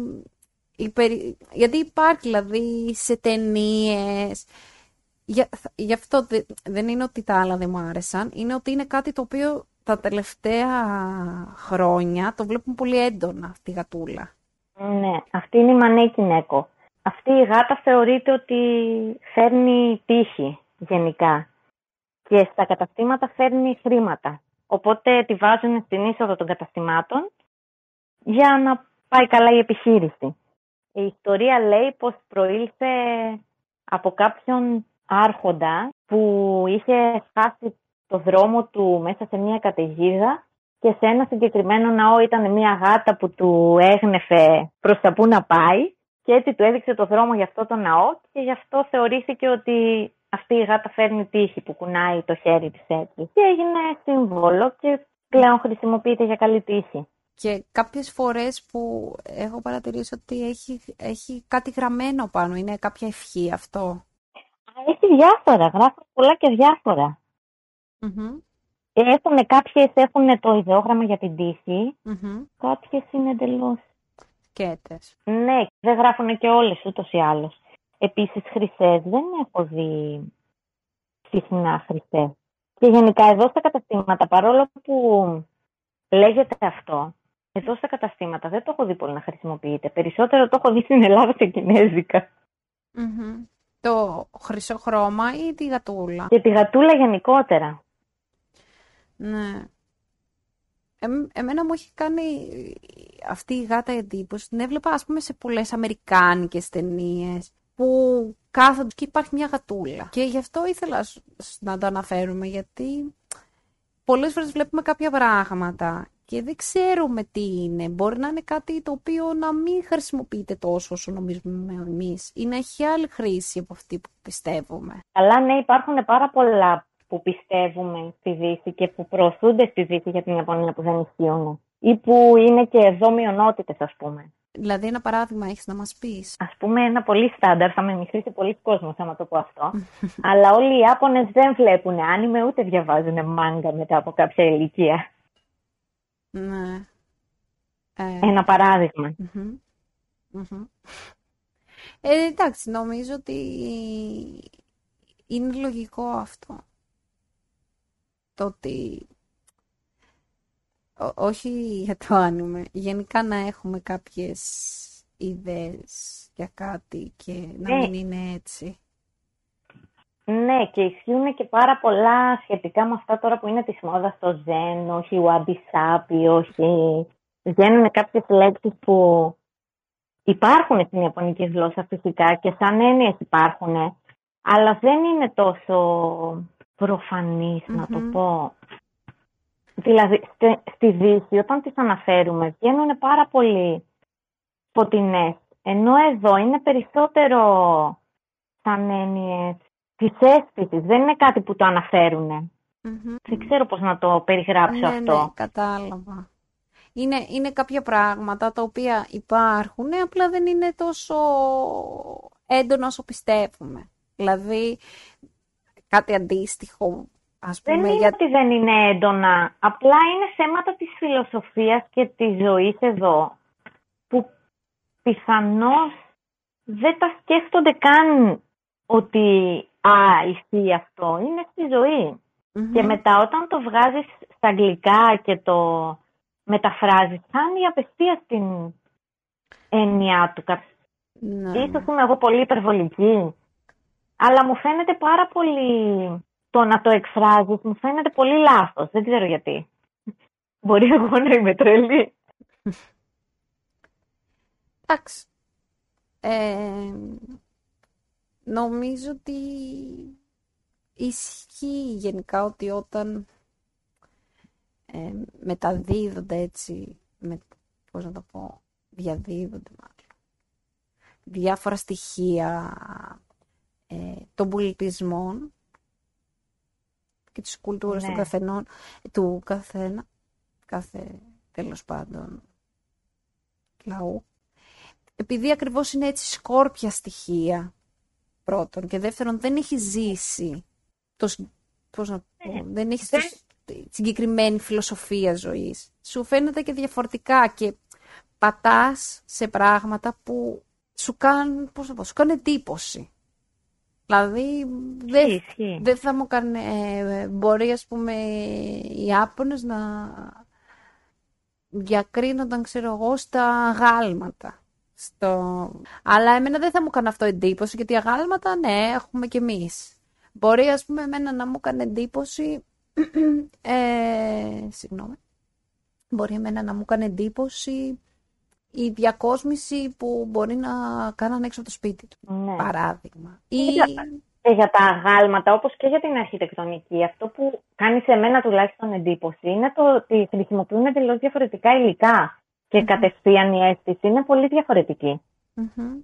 η περι- γιατί υπάρχει δηλαδή σε ταινίες. Για, γι' αυτό δε- δεν είναι ότι τα άλλα δεν μου άρεσαν, είναι ότι είναι κάτι το οποίο τα τελευταία χρόνια το βλέπουμε πολύ έντονα, αυτή η γατούλα. Ναι, αυτή είναι η Μανέκη Νέκο. Αυτή η γάτα θεωρείται ότι φέρνει τύχη γενικά και στα καταστήματα φέρνει χρήματα. Οπότε τη βάζουν στην είσοδο των καταστημάτων για να πάει καλά η επιχείρηση. Η ιστορία λέει πως προήλθε από κάποιον άρχοντα που είχε χάσει το δρόμο του μέσα σε μια καταιγίδα και σε ένα συγκεκριμένο ναό ήταν μια γάτα που του έγνεφε προς τα που να πάει και έτσι του έδειξε το δρόμο για αυτό το ναό και γι' αυτό θεωρήθηκε ότι αυτή η γάτα φέρνει τύχη που κουνάει το χέρι της έτσι. Και έγινε σύμβολο και πλέον χρησιμοποιείται για καλή τύχη. Και κάποιες φορές που έχω παρατηρήσει ότι έχει, έχει κάτι γραμμένο πάνω, είναι κάποια ευχή αυτό. Έχει διάφορα, γράφουν πολλά και διάφορα. Μμμ, Έχουν, κάποιες έχουν το ιδεόγραμμα για την τύχη, μμμ. κάποιες είναι εντελώς. Σκέτες. Ναι, δεν γράφουν και όλες ούτως ή άλλως. Επίσης χρυσές δεν έχω δει συχνά χρυσές. Και γενικά εδώ στα καταστήματα, παρόλο που λέγεται αυτό, εδώ στα καταστήματα δεν το έχω δει πολύ να χρησιμοποιείται. Περισσότερο το έχω δει στην Ελλάδα σε κινέζικα. Μμμ. Το χρυσό χρώμα ή τη γατούλα; Και τη γατούλα γενικότερα. Ναι. Εμ- εμένα μου έχει κάνει αυτή η γάτα εντύπωση. Την έβλεπα, ας πούμε, σε πολλές αμερικάνικες ταινίες που κάθονται και υπάρχει μια γατούλα. Και γι' αυτό ήθελα σ- σ- να το αναφέρουμε, γιατί πολλές φορές βλέπουμε κάποια πράγματα και δεν ξέρουμε τι είναι. Μπορεί να είναι κάτι το οποίο να μην χρησιμοποιείται τόσο όσο νομίζουμε εμείς ή να έχει άλλη χρήση από αυτή που πιστεύουμε. Αλλά ναι, υπάρχουν πάρα πολλά που πιστεύουμε στη Δύση και που προωθούνται στη Δύση για την Ιαπωνία που δεν ισχύουν. Ή που είναι και εδώ μειονότητε, ας πούμε. Δηλαδή, ένα παράδειγμα έχεις να μας πεις; Α πούμε, ένα πολύ στάνταρ, θα με μισήσει πολλοί κόσμος άμα το πω αυτό. αλλά όλοι οι Ιάπωνες δεν βλέπουν άνιμε ούτε διαβάζουν μάγκα μετά από κάποια ηλικία. Ναι. Ε... Ένα παράδειγμα. Ε, εντάξει, νομίζω ότι είναι λογικό αυτό. Το ότι όχι για το άνιμε, γενικά να έχουμε κάποιες ιδέες για κάτι και να ναι. μην είναι έτσι. Ναι, και ισχύουν και πάρα πολλά σχετικά με αυτά τώρα που είναι της μόδας στο Zen, όχι wabi sabi, όχι... Βγαίνουν κάποιες λέξεις που υπάρχουν στην Ιαπωνική γλώσσα φυσικά και σαν έννοιες υπάρχουν, αλλά δεν είναι τόσο προφανης να το πω. Δηλαδή, στη, Δύση, όταν τις αναφέρουμε, βγαίνουν πάρα πολύ φωτεινές. Ενώ εδώ είναι περισσότερο σαν έννοιες της αίσθησης. Δεν είναι κάτι που το αναφερουν Δεν ξέρω πώς να το περιγράψω ναι, αυτό. Ναι, κατάλαβα. Είναι, είναι κάποια πράγματα τα οποία υπάρχουν, απλά δεν είναι τόσο έντονο όσο πιστεύουμε. Δηλαδή, κάτι αντίστοιχο Ας πούμε, δεν είναι για... ότι δεν είναι έντονα. Απλά είναι θέματα της φιλοσοφίας και της ζωής εδώ που πιθανώς δεν τα σκέφτονται καν ότι α, ισχύει αυτό. Είναι στη ζωη Και μετά όταν το βγάζεις στα αγγλικά και το μεταφράζεις, κάνει απευθεία την έννοια του. Ναι. Ίσως είμαι εγώ πολύ υπερβολική, αλλά μου φαίνεται πάρα πολύ το να το εκφράζεις μου φαίνεται πολύ λάθος. Δεν ξέρω γιατί. Μπορεί εγώ να είμαι τρελή. Εντάξει. Ε, νομίζω ότι ισχύει γενικά ότι όταν ε, μεταδίδονται έτσι, με, πώς να το πω, διαδίδονται μάλλον, διάφορα στοιχεία ε, των πολιτισμών, και της κουλτούρας του ναι. καθενών, του καθένα, κάθε τέλος πάντων λαού. Επειδή ακριβώς είναι έτσι σκόρπια στοιχεία πρώτον και δεύτερον δεν έχει ζήσει το, πώς να πω, ναι. δεν έχεις το, συγκεκριμένη φιλοσοφία ζωής. Σου φαίνεται και διαφορετικά και πατάς σε πράγματα που σου κάνουν, πώς να πω, σου κάνουν εντύπωση. Δηλαδή δεν δε θα μου κάνει, ε, μπορεί ας πούμε οι Άπωνες να διακρίνονταν ξέρω εγώ στα γάλματα. Στο... Αλλά εμένα δεν θα μου κάνει αυτό εντύπωση γιατί αγάλματα ναι έχουμε κι εμείς. Μπορεί ας πούμε εμένα να μου κάνει εντύπωση ε, συγγνώμη. Μπορεί εμένα να μου κάνει εντύπωση η διακόσμηση που μπορεί να κάνανε έξω από το σπίτι του. Ναι. Παράδειγμα. Ή... Και για τα αγάλματα, όπως και για την αρχιτεκτονική, αυτό που κάνει σε μένα τουλάχιστον εντύπωση είναι το ότι χρησιμοποιούν εντελώς διαφορετικά υλικά και mm-hmm. κατευθείαν η αίσθηση είναι πολύ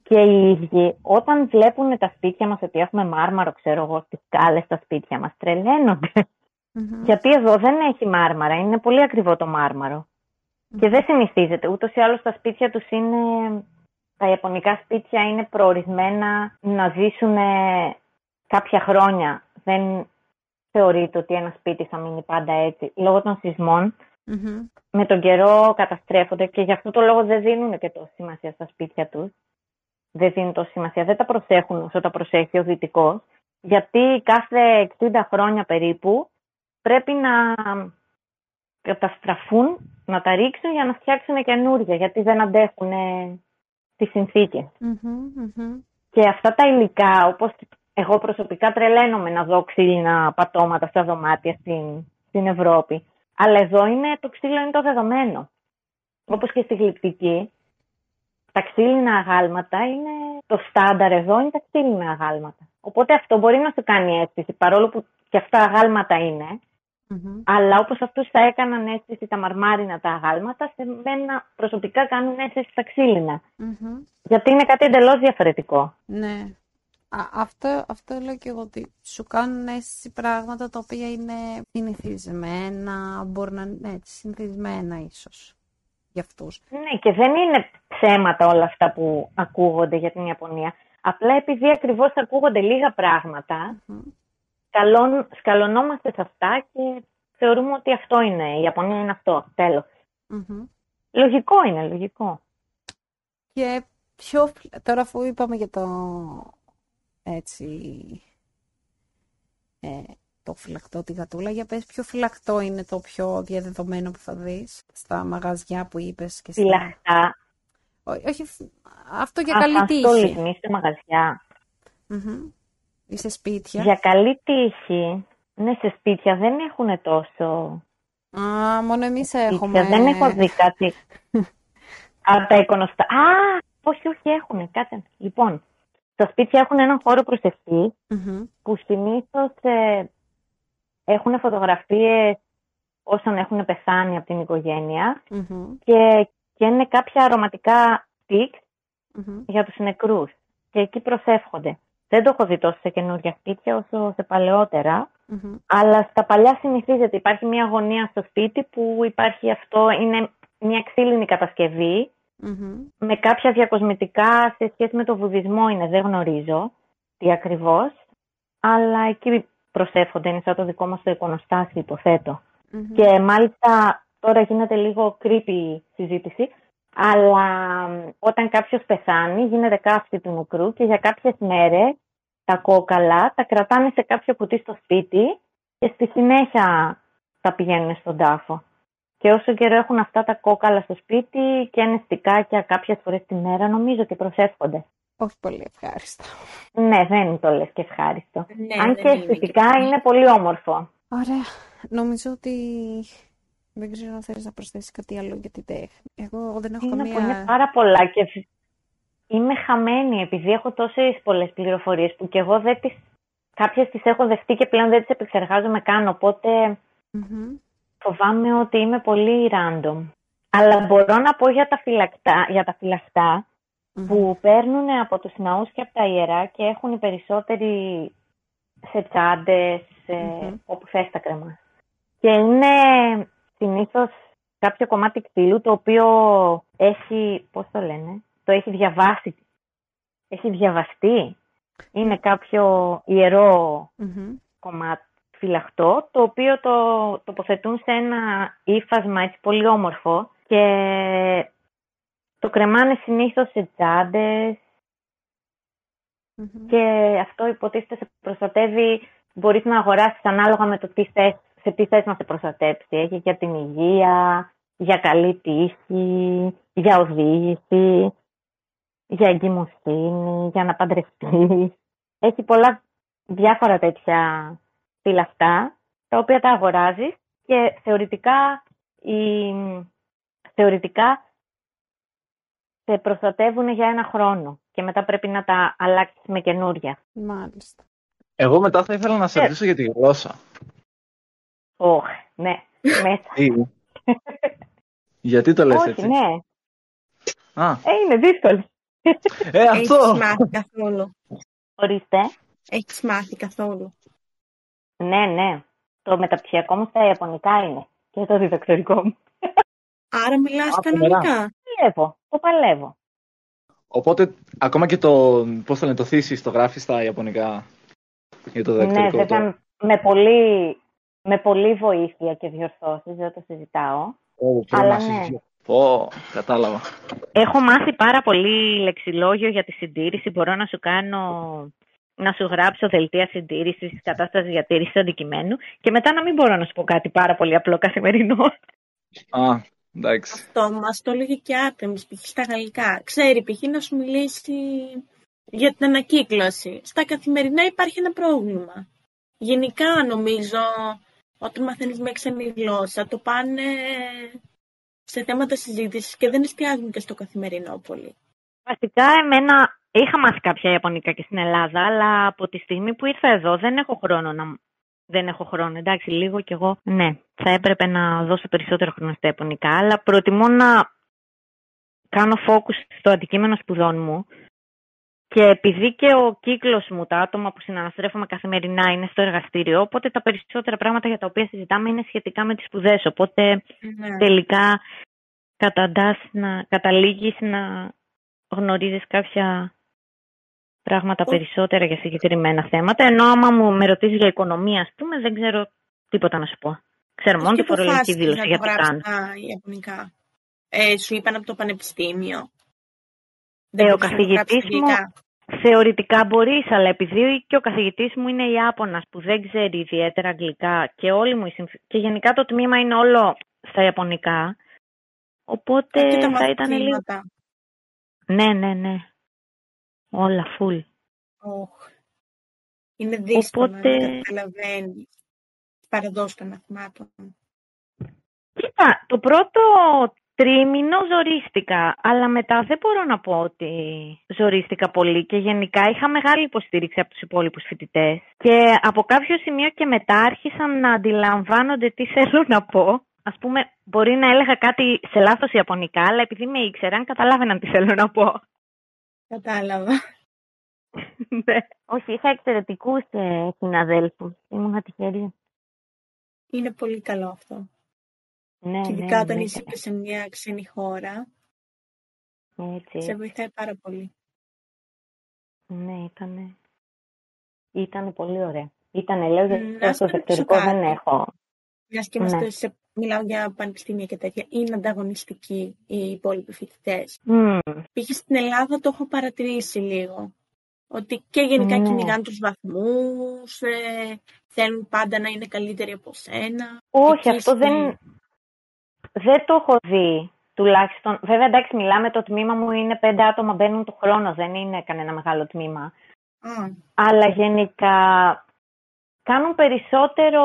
Και οι ίδιοι, όταν βλέπουν τα σπίτια μας ότι έχουμε μάρμαρο, ξέρω εγώ, στις σκάλες στα σπίτια μας, τρελαίνονται. Γιατί εδώ δεν έχει μάρμαρα, είναι πολύ ακριβό το μάρμαρο. Και δεν συνηθίζεται. Ούτως ή άλλως τα σπίτια τους είναι. Τα ιαπωνικά σπίτια είναι προορισμένα να ζήσουν κάποια χρόνια. Δεν θεωρείται ότι ένα σπίτι θα μείνει πάντα έτσι. Λόγω των σεισμων με τον καιρό καταστρέφονται και γι' αυτό το λόγο δεν δίνουν και τόση σημασία στα σπίτια τους. Δεν δίνουν τόση σημασία. Δεν τα προσέχουν όσο τα προσέχει ο δυτικός. Γιατί κάθε 60 χρόνια περίπου πρέπει να καταστραφούν, να τα ρίξουν για να φτιάξουν καινούργια, γιατί δεν αντέχουν τις συνθηκες Και αυτά τα υλικά, όπως εγώ προσωπικά τρελαίνομαι να δω ξύλινα πατώματα στα δωμάτια στην, στην Ευρώπη. Αλλά εδώ είναι, το ξύλο είναι το δεδομένο. Όπως και στη γλυπτική, τα ξύλινα αγάλματα είναι το στάνταρ εδώ, είναι τα ξύλινα αγάλματα. Οπότε αυτό μπορεί να σου κάνει αίσθηση, παρόλο που και αυτά αγάλματα είναι, Μμμ. Αλλά όπως αυτούς θα έκαναν αίσθηση τα μαρμάρινα τα αγάλματα, σε μένα προσωπικά κάνουν αίσθηση τα ξύλινα. Μμμ. Γιατί είναι κάτι εντελώς διαφορετικό. Ναι. Α, αυτό, αυτό λέω και εγώ ότι σου κάνουν αίσθηση πράγματα τα οποία είναι συνηθισμένα, μπορεί να είναι έτσι, συνηθισμένα ίσως για αυτούς. Ναι, και δεν είναι ψέματα όλα αυτά που ακούγονται για την Ιαπωνία. Απλά επειδή ακριβώς ακούγονται λίγα πράγματα, Μμμ. σκαλών, σκαλωνόμαστε σε αυτά και θεωρούμε ότι αυτό είναι. Η Ιαπωνία είναι αυτό. Τέλος. Μμμ. Λογικό είναι, λογικό. Και πιο, φλ- τώρα αφού είπαμε για το έτσι ε, το φυλακτό τη γατούλα, για πες ποιο φυλακτό είναι το πιο διαδεδομένο που θα δεις στα μαγαζιά που είπες και στα... Φυλαχτά. Ό- όχι, φ- αυτό για Α, καλή Αυτό τύχη. λιγνεί σε μαγαζιά. Μμμ. Ή σε σπίτια. Για καλή τύχη. Ναι, σε σπίτια δεν έχουν τόσο. Α, μόνο εμείς έχουμε. Σπίτια. Δεν έχω δει κάτι. Από τα εικονοστά. Α, όχι, όχι, έχουν. Κάτσε. Λοιπόν, στα σπίτια έχουν έναν χώρο προσευχή Μμμ. που συνήθως έχουν φωτογραφίες όσων έχουν πεθάνει από την οικογένεια Μμμ. και, και είναι κάποια αρωματικά στικ Μμμ. για τους νεκρούς και εκεί προσεύχονται. Δεν το έχω δει τόσο σε καινούργια σπίτια όσο σε παλαιότερα, Μμμ. αλλά στα παλιά συνηθίζεται. Υπάρχει μια γωνία στο σπίτι που υπάρχει αυτό, είναι μια ξύλινη κατασκευή Μμμ. με κάποια διακοσμητικά σε σχέση με το βουδισμό είναι, δεν γνωρίζω τι ακριβώς, αλλά εκεί προσεύχονται, είναι σαν το δικό μας το εικονοστάσιο υποθέτω. Μμμ. Και μάλιστα τώρα γίνεται λίγο creepy συζήτηση, αλλά μ, όταν κάποιος πεθάνει γίνεται καύση του νεκρού και για κάποιες μέρες τα κόκαλα τα κρατάνε σε κάποιο κουτί στο σπίτι και στη συνέχεια τα πηγαίνουν στον τάφο. Και όσο καιρό έχουν αυτά τα κόκαλα στο σπίτι και είναι στικάκια κάποιες φορές τη μέρα νομίζω και προσεύχονται. Όχι πολύ ευχάριστο. Ναι, δεν το λες και ευχάριστο. Ναι, Αν δεν και είναι αισθητικά πολύ. είναι πολύ όμορφο. Ωραία. Νομίζω ότι δεν ξέρω αν θέλεις να προσθέσεις κάτι άλλο για την τέχνη. Εγώ, εγώ δεν έχω Είναι, καμία... είναι πάρα πολλά και φ- είμαι χαμένη επειδή έχω τόσες πολλές πληροφορίες που και εγώ δεν τις, κάποιες τις έχω δεχτεί και πλέον δεν τις επεξεργάζομαι καν, οπότε Μμμ. Φοβάμαι ότι είμαι πολύ random. Αλλά μπορώ να πω για τα φυλακτά, για τα φυλαχτά Μμμ. που παίρνουν από τους ναούς και από τα ιερά και έχουν οι περισσότεροι σε τσάντες, σε... Μμμ. όπου θες τα κρεμά. Και είναι συνήθως κάποιο κομμάτι ξύλου το οποίο έχει, πώς το λένε, το έχει διαβάσει, έχει διαβαστεί. Είναι κάποιο ιερό Μμμ. κομμάτι φυλαχτό, το οποίο το τοποθετούν σε ένα ύφασμα έτσι πολύ όμορφο και το κρεμάνε συνήθως σε τσάντες Μμμ. και αυτό υποτίθεται σε προστατεύει, μπορείς να αγοράσεις ανάλογα με το τι θες, σε τι θες να σε προστατέψει. Έχει για την υγεία, για καλή τύχη, για οδήγηση, για εγκυμοσύνη, για να παντρευτείς. Έχει πολλά διάφορα τέτοια φυλαχτά, τα οποία τα αγοράζεις και θεωρητικά, η, θεωρητικά σε προστατεύουν για ένα χρόνο και μετά πρέπει να τα αλλάξεις με καινούρια. Μάλιστα. Εγώ μετά θα ήθελα να σε Ε. ρωτήσω για τη γλώσσα. Ωχ, ναι, μέσα. Τι; Γιατί το λες Όχι, έτσι; ναι. Α, Ε, είναι δύσκολο. ε, αυτό. Έχεις μάθει καθόλου. Ορίστε. Έχεις μάθει καθόλου. Ναι, ναι. Το μεταπτυχιακό μου στα Ιαπωνικά είναι. Και το διδακτορικό μου. Άρα μιλάς Α, κανονικά. Παλεύω. Το παλεύω. Οπότε, ακόμα και το, πώς το λένε, το θύσεις το γράφεις στα Ιαπωνικά για το Ναι, διδακτορικό. βέβαια το... με πολύ, με πολύ βοήθεια και διορθώσεις, δεν το συζητάω. Ω, πρέπει Αλλά να ναι. συζητήσω. Πω, κατάλαβα. Έχω μάθει πάρα πολύ λεξιλόγιο για τη συντήρηση. Μπορώ να σου κάνω, να σου γράψω δελτία συντήρησης, κατάστασης διατήρησης αντικειμένου και μετά να μην μπορώ να σου πω κάτι πάρα πολύ απλό καθημερινό. Α, εντάξει. Αυτό μας το έλεγε και Άρτεμις, π.χ. στα γαλλικά. Ξέρει π.χ. να σου μιλήσει για την ανακύκλωση. Στα καθημερινά υπάρχει ένα πρόβλημα. Γενικά νομίζω όταν μαθαίνεις μια ξένη γλώσσα το πάνε σε θέματα συζήτησης και δεν εστιάζουν και στο καθημερινό πολύ. Βασικά, εμένα είχα μάθει κάποια Ιαπωνικά και στην Ελλάδα, αλλά από τη στιγμή που ήρθα εδώ δεν έχω χρόνο να, δεν έχω χρόνο. Εντάξει, λίγο κι εγώ, ναι, θα έπρεπε να δώσω περισσότερο χρόνο στα Ιαπωνικά, αλλά προτιμώ να κάνω focus στο αντικείμενο σπουδών μου και επειδή και ο κύκλος μου, τα άτομα που συναναστρέφομαι καθημερινά είναι στο εργαστήριο, οπότε τα περισσότερα πράγματα για τα οποία συζητάμε είναι σχετικά με τις σπουδές. Οπότε ναι. τελικά καταντάς να καταλήγεις να γνωρίζεις κάποια πράγματα περισσότερα για συγκεκριμένα θέματα. Ενώ άμα μου με ρωτήσεις για οικονομία, ας πούμε, δεν ξέρω τίποτα να σου πω. Ξέρω μόνο τη φορολογική δήλωση για το κάνω. Ιαπωνικά. Ε, σου είπαν από το πανεπιστήμιο. Ε, ο καθηγητής μου θεωρητικά μπορείς, αλλά επειδή και ο καθηγητής μου είναι Ιάπωνας που δεν ξέρει ιδιαίτερα αγγλικά και, όλοι μου και γενικά το τμήμα είναι όλο στα Ιαπωνικά, οπότε θα ήταν λίγο... Ναι, ναι, ναι. Όλα full. Oh. Είναι δύσκολο Οπότε... να καταλαβαίνεις παραδόσεις των μαθημάτων. Κοίτα, το πρώτο τρίμηνο ζορίστηκα, αλλά μετά δεν μπορώ να πω ότι ζορίστηκα πολύ και γενικά είχα μεγάλη υποστήριξη από τους υπόλοιπους φοιτητές. και από κάποιο σημείο και μετά άρχισαν να αντιλαμβάνονται τι θέλω να πω. Ας πούμε, μπορεί να έλεγα κάτι σε λάθος Ιαπωνικά, αλλά επειδή με ήξεραν, καταλάβαιναν τι θέλω να πω. Κατάλαβα. ναι. Όχι, είχα εξαιρετικούς ε, συναδέλφους. Ήμουν τυχερή. Είναι πολύ καλό αυτό. Ναι, και ειδικά ναι, όταν ναι, είσαι και σε μια ξένη χώρα. Έτσι. Σε βοηθάει πάρα πολύ. Ναι, ήταν. Ήταν πολύ ωραία. Ήταν, λέω, γιατί στο εξωτερικό δεν έχω. Μιας και είμαστε ναι. σε, μιλάω για πανεπιστήμια και τέτοια, είναι ανταγωνιστικοί οι υπόλοιποι φοιτητές. Mm. Πήγε στην Ελλάδα, το έχω παρατηρήσει λίγο. Ότι και γενικά ναι. κυνηγάνε τους βαθμούς, ε, θέλουν πάντα να είναι καλύτεροι από σένα. Όχι, αυτό δεν, δεν το έχω δει. Τουλάχιστον, βέβαια εντάξει μιλάμε, το τμήμα μου είναι πέντε άτομα μπαίνουν το χρόνο, δεν είναι κανένα μεγάλο τμήμα. Αλλά γενικά κάνουν περισσότερο,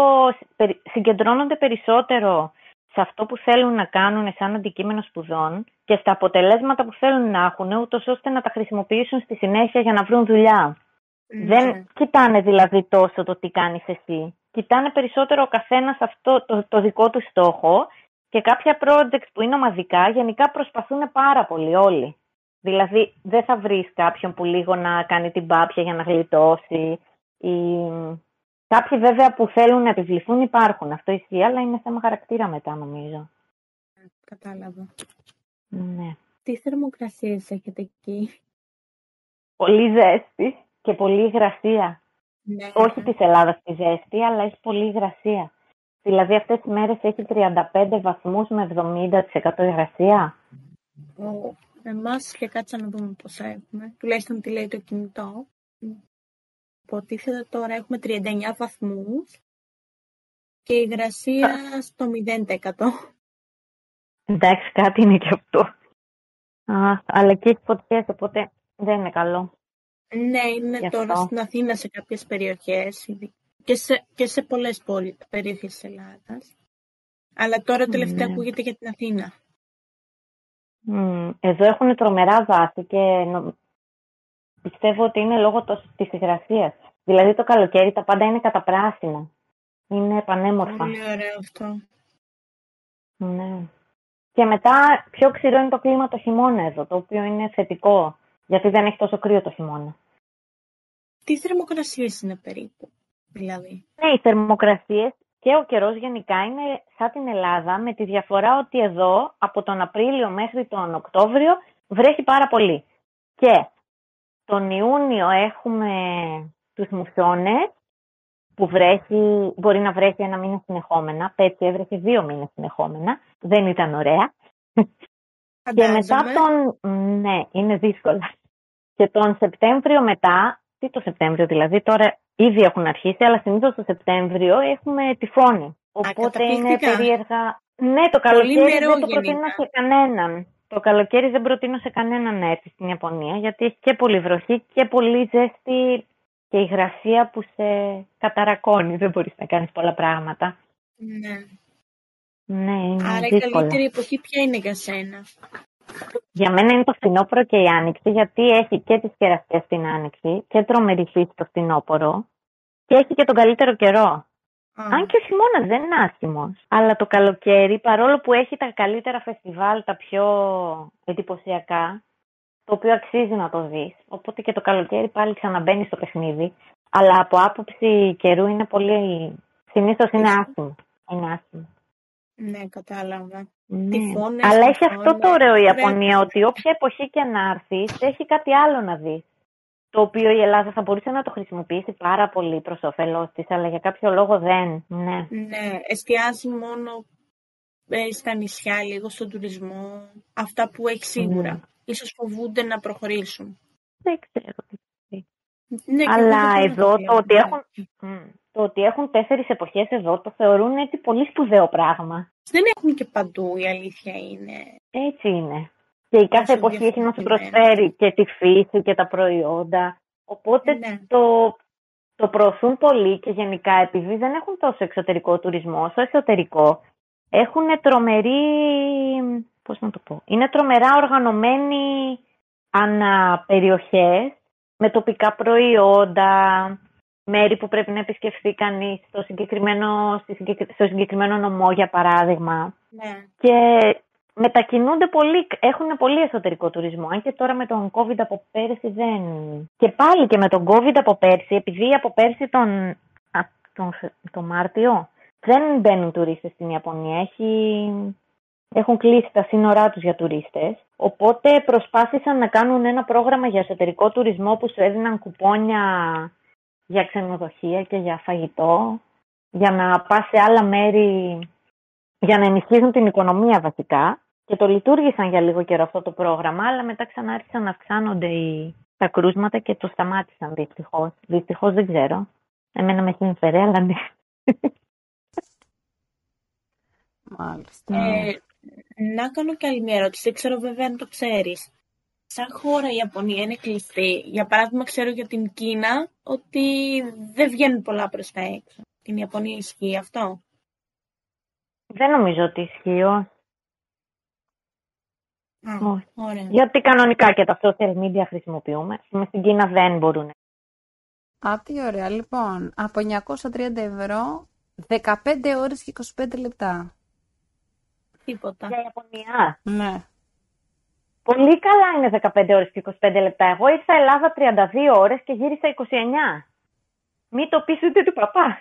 συγκεντρώνονται περισσότερο σε αυτό που θέλουν να κάνουν σαν αντικείμενο σπουδών και στα αποτελέσματα που θέλουν να έχουν, ούτως ώστε να τα χρησιμοποιήσουν στη συνέχεια για να βρουν δουλειά. Ναι. Δεν κοιτάνε δηλαδή τόσο το τι κάνεις εσύ. Κοιτάνε περισσότερο ο καθένας αυτό το, το δικό του στόχο και κάποια projects που είναι ομαδικά γενικά προσπαθούν πάρα πολύ όλοι. Δηλαδή δεν θα βρεις κάποιον που λίγο να κάνει την πάπια για να γλιτώσει ή Κάποιοι βέβαια που θέλουν να επιβληθούν υπάρχουν. Αυτό ισχύει, αλλά είναι θέμα χαρακτήρα μετά νομίζω. Κατάλαβα. Ναι. Τι θερμοκρασίες έχετε εκεί; Πολύ ζέστη και πολύ υγρασία. Ναι. Όχι της Ελλάδας τη ζέστη, αλλά έχει πολύ υγρασία. Δηλαδή αυτές τις μέρες έχει 35 βαθμούς με 70% υγρασία. Oh. Εμάς και κάτσα να δούμε πόσα έχουμε. Τουλάχιστον τι λέει το κινητό υποτίθεται τώρα έχουμε 39 βαθμούς και η υγρασία στο 0%. Εντάξει, κάτι είναι και αυτό. Α, αλλά και έχει φωτιές, οπότε δεν είναι καλό. Ναι, είναι τώρα στην Αθήνα σε κάποιες περιοχές και σε, και σε πολλές πόλεις, περιοχές της Ελλάδας. Αλλά τώρα τελευταία ναι. ακούγεται για την Αθήνα. Εδώ έχουν τρομερά βάση και πιστεύω ότι είναι λόγω της υγρασίας. Δηλαδή το καλοκαίρι τα πάντα είναι καταπράσινα. Είναι πανέμορφα. Πολύ ωραίο αυτό. Ναι. Και μετά πιο ξηρό είναι το κλίμα το χειμώνα εδώ, το οποίο είναι θετικό, γιατί δεν έχει τόσο κρύο το χειμώνα. Τι θερμοκρασίες είναι περίπου, δηλαδή; Ναι, οι θερμοκρασίες και ο καιρός γενικά είναι σαν την Ελλάδα, με τη διαφορά ότι εδώ από τον Απρίλιο μέχρι τον Οκτώβριο βρέχει πάρα πολύ. Και τον Ιούνιο έχουμε τους μουσώνες που βρέχει, μπορεί να βρέχει ένα μήνα συνεχόμενα. Πέτσι έβρεχε δύο μήνες συνεχόμενα. Δεν ήταν ωραία. Και μετά τον... Ναι, είναι δύσκολα. Και τον Σεπτέμβριο μετά, τι το Σεπτέμβριο δηλαδή, τώρα ήδη έχουν αρχίσει, αλλά συνήθως το Σεπτέμβριο έχουμε τυφώνη. Οπότε είναι περίεργα. Ναι, το καλοκαίρι δεν το προτείνω σε κανέναν. Το καλοκαίρι δεν προτείνω σε κανέναν να έρθει στην Ιαπωνία, γιατί έχει και πολύ βροχή και πολύ ζέστη και υγρασία που σε καταρακώνει. Δεν μπορείς να κάνεις πολλά πράγματα. Ναι. Ναι, είναι Άρα δύσκολο. η καλύτερη εποχή ποια είναι για σένα; Για μένα είναι το φθινόπωρο και η άνοιξη, γιατί έχει και τις κεραστές στην άνοιξη και τρομερή φύση το φθινόπωρο και έχει και τον καλύτερο καιρό. Αν και ο χειμώνας δεν είναι άσχημος. Αλλά το καλοκαίρι, παρόλο που έχει τα καλύτερα φεστιβάλ, τα πιο εντυπωσιακά, το οποίο αξίζει να το δεις. Οπότε και το καλοκαίρι πάλι ξαναμπαίνει στο παιχνίδι. Αλλά από άποψη καιρού είναι πολύ. Συνήθως είναι άσχημο. Είναι άσχημο. Ναι, κατάλαβα. Ναι. Τυφώνες, Αλλά έχει αυτό τυφώνες, το ωραίο η πρέπει. Ιαπωνία, ότι όποια εποχή και να έρθεις, έχει κάτι άλλο να δεις. Το οποίο η Ελλάδα θα μπορούσε να το χρησιμοποιήσει πάρα πολύ προς όφελός της, αλλά για κάποιο λόγο δεν. Ναι. Ναι, εστιάζει μόνο ε, στα νησιά, λίγο στον τουρισμό. Αυτά που έχει σίγουρα. Ναι. Ίσως φοβούνται να προχωρήσουν. Δεν ξέρω. Ναι, και Αλλά εγώ δεν εδώ το το λέω, ότι ναι. έχουν, Μμ. το ότι έχουν τέσσερις εποχές εδώ το θεωρούν έτσι πολύ σπουδαίο πράγμα. Δεν έχουν και παντού, η αλήθεια είναι. Έτσι είναι. Και η κάθε Τόσο εποχή έχει να σου διαφορετημένα. προσφέρει και τη φύση και τα προϊόντα. Οπότε Ναι. το, το προωθούν πολύ και γενικά επειδή δεν έχουν τόσο εξωτερικό τουρισμό όσο εσωτερικό, έχουν τρομερή, πώς να το πω, είναι τρομερά οργανωμένοι ανά περιοχές με τοπικά προϊόντα, μέρη που πρέπει να επισκεφθεί κανείς στο συγκεκριμένο, στη συγκεκρι- στο συγκεκριμένο νομό για παράδειγμα Ναι. και μετακινούνται πολύ, έχουν πολύ εσωτερικό τουρισμό. Αν και τώρα με τον COVID από πέρσι δεν. Και πάλι και με τον COVID από πέρσι, επειδή από πέρσι τον, α, τον, Φε- τον Μάρτιο δεν μπαίνουν τουρίστες στην Ιαπωνία. Έχει, έχουν κλείσει τα σύνορά τους για τουρίστες. Οπότε προσπάθησαν να κάνουν ένα πρόγραμμα για εσωτερικό τουρισμό που σου έδιναν κουπόνια για ξενοδοχεία και για φαγητό, για να πας σε άλλα μέρη για να ενισχύσουν την οικονομία βασικά και το λειτουργήσαν για λίγο καιρό αυτό το πρόγραμμα, αλλά μετά ξανά άρχισαν να αυξάνονται οι... τα κρούσματα και το σταμάτησαν δυστυχώς. Δυστυχώς δεν ξέρω. Εμένα με συμφέρει, αλλά ναι. Μάλιστα. Ε, να κάνω και άλλη μια ερώτηση. Δεν ξέρω βέβαια αν το ξέρεις. Σαν χώρα η Ιαπωνία είναι κλειστή. Για παράδειγμα, ξέρω για την Κίνα ότι δεν βγαίνουν πολλά προς τα έξω. Την Ιαπωνία ισχύει αυτό; Δεν νομίζω ότι ισχύει. όχι. Α, Όχι. ωραία. Γιατί κανονικά και τα social media χρησιμοποιούμε. Με στην Κίνα δεν μπορούν. Α, τι ωραία. Λοιπόν, από 930 ευρώ, 15 ώρες και 25 λεπτά. Τίποτα. Για Ιαπωνία. Ναι. Πολύ καλά είναι 15 ώρες και 25 λεπτά. Εγώ ήρθα Ελλάδα 32 ώρες και γύρισα 29. Μη το πεις ούτε του παπά.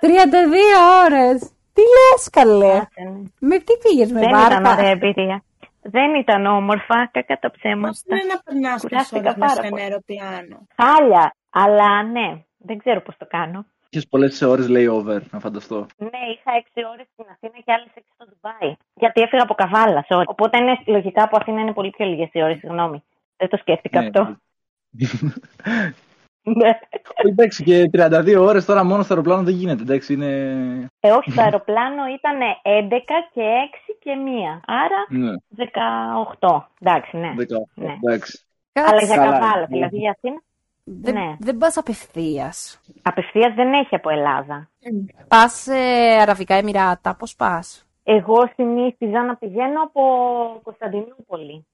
32 ώρες! Τι λες καλέ! Άσε, ναι. Με τι πήγες, με Δεν ήταν βάρκα; ωραία εμπειρία. Δεν ήταν όμορφα, κακά τα Πώς ψέματα. είναι να περνάς τόσες Κουράστηκα ώρες μέσα σε πάρα ένα πολύ. αεροπλάνο. Χάλια, αλλά ναι, δεν ξέρω πώς το κάνω. Είχες πολλές ώρες layover, να φανταστώ. Ναι, είχα 6 ώρες στην Αθήνα και άλλες 6 στο Ντουμπάι. Γιατί έφυγα από καβάλα, sorry. Οπότε είναι, λογικά από Αθήνα είναι πολύ πιο λίγες οι ώρες, συγγνώμη. Δεν το σκέφτηκα Ναι. αυτό. Ναι. Εντάξει, και 32 ώρες τώρα μόνο στο αεροπλάνο δεν γίνεται. Εντάξει, είναι. Ε, όχι, το αεροπλάνο ήταν 11 και 6 και 1. Άρα Ναι, 18. Εντάξει, ναι. 18. Ναι. Εντάξει. Αλλά για Καλά, καβάλα, ναι. δηλαδή για Αθήνα. Δεν, Ναι. δεν πας απευθείας. Απευθείας δεν έχει από Ελλάδα. Πας σε Αραβικά Εμμυράτα, πώς πας; Εγώ συνήθιζα να πηγαίνω από Κωνσταντινούπολη.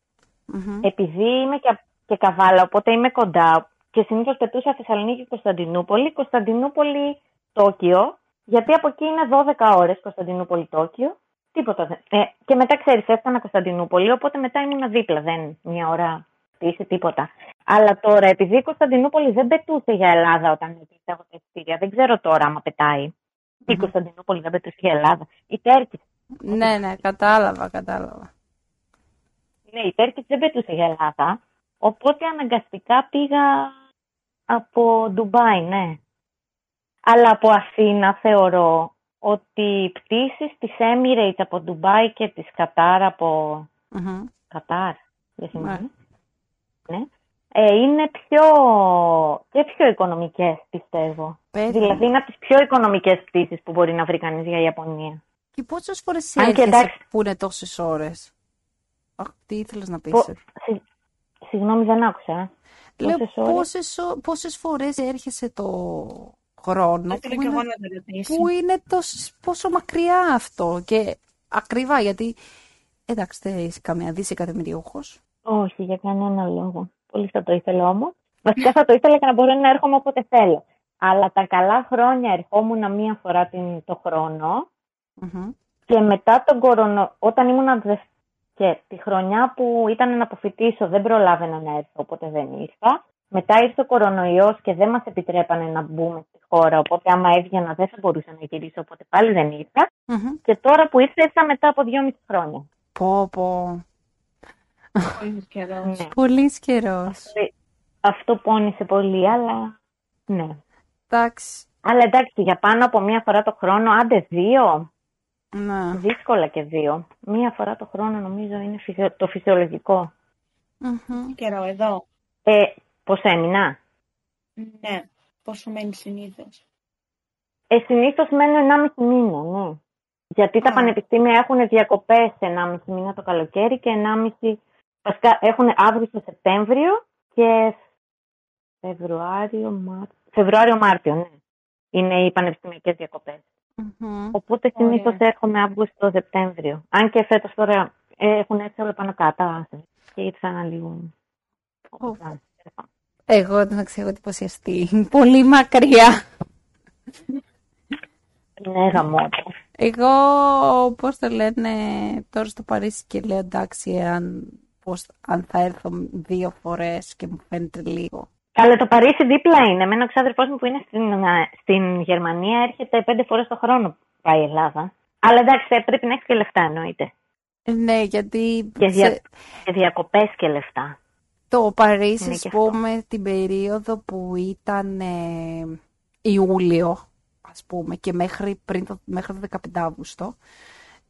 Μμμ. Επειδή είμαι και, και καβάλα, οπότε είμαι κοντά. Και συνήθως πετούσα Θεσσαλονίκη Κωνσταντινούπολη, Κωνσταντινούπολη Τόκιο, γιατί από εκεί είναι 12 ώρες Κωνσταντινούπολη Τόκιο. Τίποτα δεν. Ε, και μετά ξέρεις, έφτανα Κωνσταντινούπολη, οπότε μετά ήμουν δίπλα, δεν μια ώρα πτήση, τίποτα. Αλλά τώρα, επειδή η Κωνσταντινούπολη δεν πετούσε για Ελλάδα όταν έπαιξε εγώ τα εισιτήρια, δεν ξέρω τώρα άμα πετάει. Η Κωνσταντινούπολη δεν πετούσε για Ελλάδα. Η Τέρκη. Ναι, ναι, κατάλαβα, κατάλαβα. Ναι, η Τέρκη δεν πετούσε για Ελλάδα. Οπότε αναγκαστικά πήγα από Ντουμπάι, ναι. Αλλά από Αθήνα θεωρώ ότι οι πτήσεις της Emirates από Ντουμπάι και της Κατάρ από Μμμ. Κατάρ, δεν θυμάμαι. Ναι. Ναι. Ε, είναι πιο και πιο οικονομικές πιστεύω. Πες Δηλαδή είναι από τις πιο οικονομικές πτήσεις που μπορεί να βρει κανείς για Ιαπωνία. Και πόσες φορές Αν και έρχεσαι εντάξει. που είναι τόσες ώρες; Αχ, τι ήθελες να πεις; Πο- ε; συ- Συγγνώμη δεν άκουσα. Ε. Λέω, πόσες ώρες; πόσες, ω- πόσες φορές έρχεσαι το χρόνο Ήθελα που και εγώ είναι, να το ρωτήσω. που είναι τόσες- πόσο μακριά αυτό και ακριβά γιατί εντάξει δεν είσαι καμία δύση ακαδημιούχος. Όχι, για κανένα λόγο. Πολύ θα το ήθελα όμως. Βασικά θα το ήθελα και να μπορώ να έρχομαι όποτε θέλω. Αλλά τα καλά χρόνια ερχόμουν μία φορά την, το χρόνο Μμμ. και μετά τον κορονο... όταν ήμουν δε... και τη χρονιά που ήταν να αποφοιτήσω δεν προλάβαινα να έρθω, οπότε δεν ήρθα. Μετά ήρθε ο κορονοϊός και δεν μας επιτρέπανε να μπούμε στη χώρα, οπότε άμα έβγαινα δεν θα μπορούσα να γυρίσω, οπότε πάλι δεν ήρθα. Μμμ. Και τώρα που ήρθα, ήρθα μετά από δυόμιση χρόνια. Πω, πω. Πολύς καιρός. Ναι. Πολύς καιρός. Αυτό πόνισε πολύ, αλλά ναι. Εντάξει. Αλλά εντάξει, για πάνω από μία φορά το χρόνο, άντε δύο, Ναι. δύσκολα και δύο. Μία φορά το χρόνο νομίζω είναι φυσιο- το φυσιολογικό. Μμμ. Καιρό εδώ. Ε, πώς έμεινα; Ναι. Πόσο μένει συνήθως; Ε, συνήθως μένω 1,5 μήνα, ναι. Γιατί τα Α. πανεπιστήμια έχουν διακοπές 1,5 μήνα το καλοκαίρι και 1,5... Βασικά έχουν Αύγουστο-Σεπτέμβριο και Φεβρουάριο, Μάρτιο... Φεβρουάριο-Μάρτιο, ναι. Είναι οι πανεπιστημιακές διακοπές. Μμμ. Οπότε Ωραία. συνήθως έρχομαι Αύγουστο-Σεπτέμβριο. Αν και φέτος τώρα ε, έχουν έρθει όλα πάνω κάτω άσε. και ήρθα λίγο... όπως να- Εγώ δεν ξέρω έχω εντυπωσιαστεί. Πολύ μακριά. Είναι γαμότο. Εγώ, πώς το λένε, τώρα στο Παρίσι και λέω εντάξει, αν, πώς, αν θα έρθω δύο φορές και μου φαίνεται λίγο. Καλά, το Παρίσι δίπλα είναι. Εμένα ο ξάδερφός μου που είναι στην, ε, στην Γερμανία έρχεται πέντε φορές το χρόνο πάει η Ελλάδα. Αλλά εντάξει, ε, πρέπει να έχει και λεφτά εννοείται. Ε, Ναι, γιατί Και, σε- δια... και διακοπές και λεφτά. το Παρίσι, Είναι ας και αυτό. πούμε, την περίοδο που ήταν ε, Ιούλιο, ας πούμε, και μέχρι, πριν το, μέχρι το 15 Αύγουστο,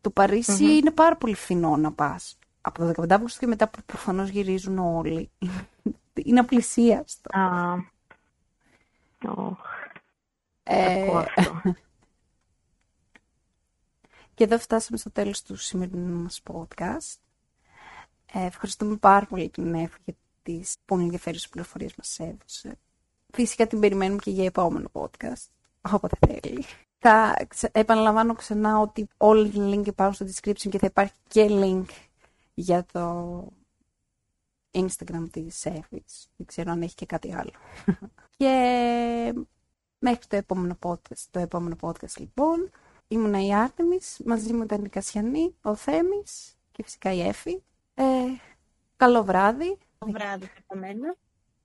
το παρισι Μμμ. είναι πάρα πολύ φθηνό να πας. Από το 15 Αύγουστο και μετά που προφανώς γυρίζουν όλοι. είναι απλησίαστο. Α, οχ, Ε, ακούω αυτό. Και εδώ φτάσαμε στο τέλος του σημερινού μας podcast. Ε, ευχαριστούμε πάρα πολύ την Εύη για τις πολύ ενδιαφέρουσες πληροφορίες μας έδωσε. Φυσικά την περιμένουμε και για επόμενο podcast, όποτε θέλει. Θα ξε- επαναλαμβάνω ξανά ότι όλοι οι link υπάρχουν στο description και θα υπάρχει και link για το Instagram της Εύης. Δεν ξέρω αν έχει και κάτι άλλο. και μέχρι το επόμενο podcast, το επόμενο podcast λοιπόν, ήμουνα η Άρτεμις, μαζί μου ήταν η Κασιανή, ο Θέμης και φυσικά η Έφη. Ε, καλό βράδυ. Το βράδυ από μένα.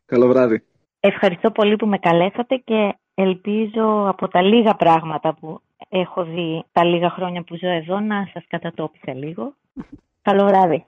Καλό βράδυ. Ευχαριστώ πολύ που με καλέσατε και ελπίζω από τα λίγα πράγματα που έχω δει τα λίγα χρόνια που ζω εδώ να σας κατατόπισα λίγο. Καλό βράδυ.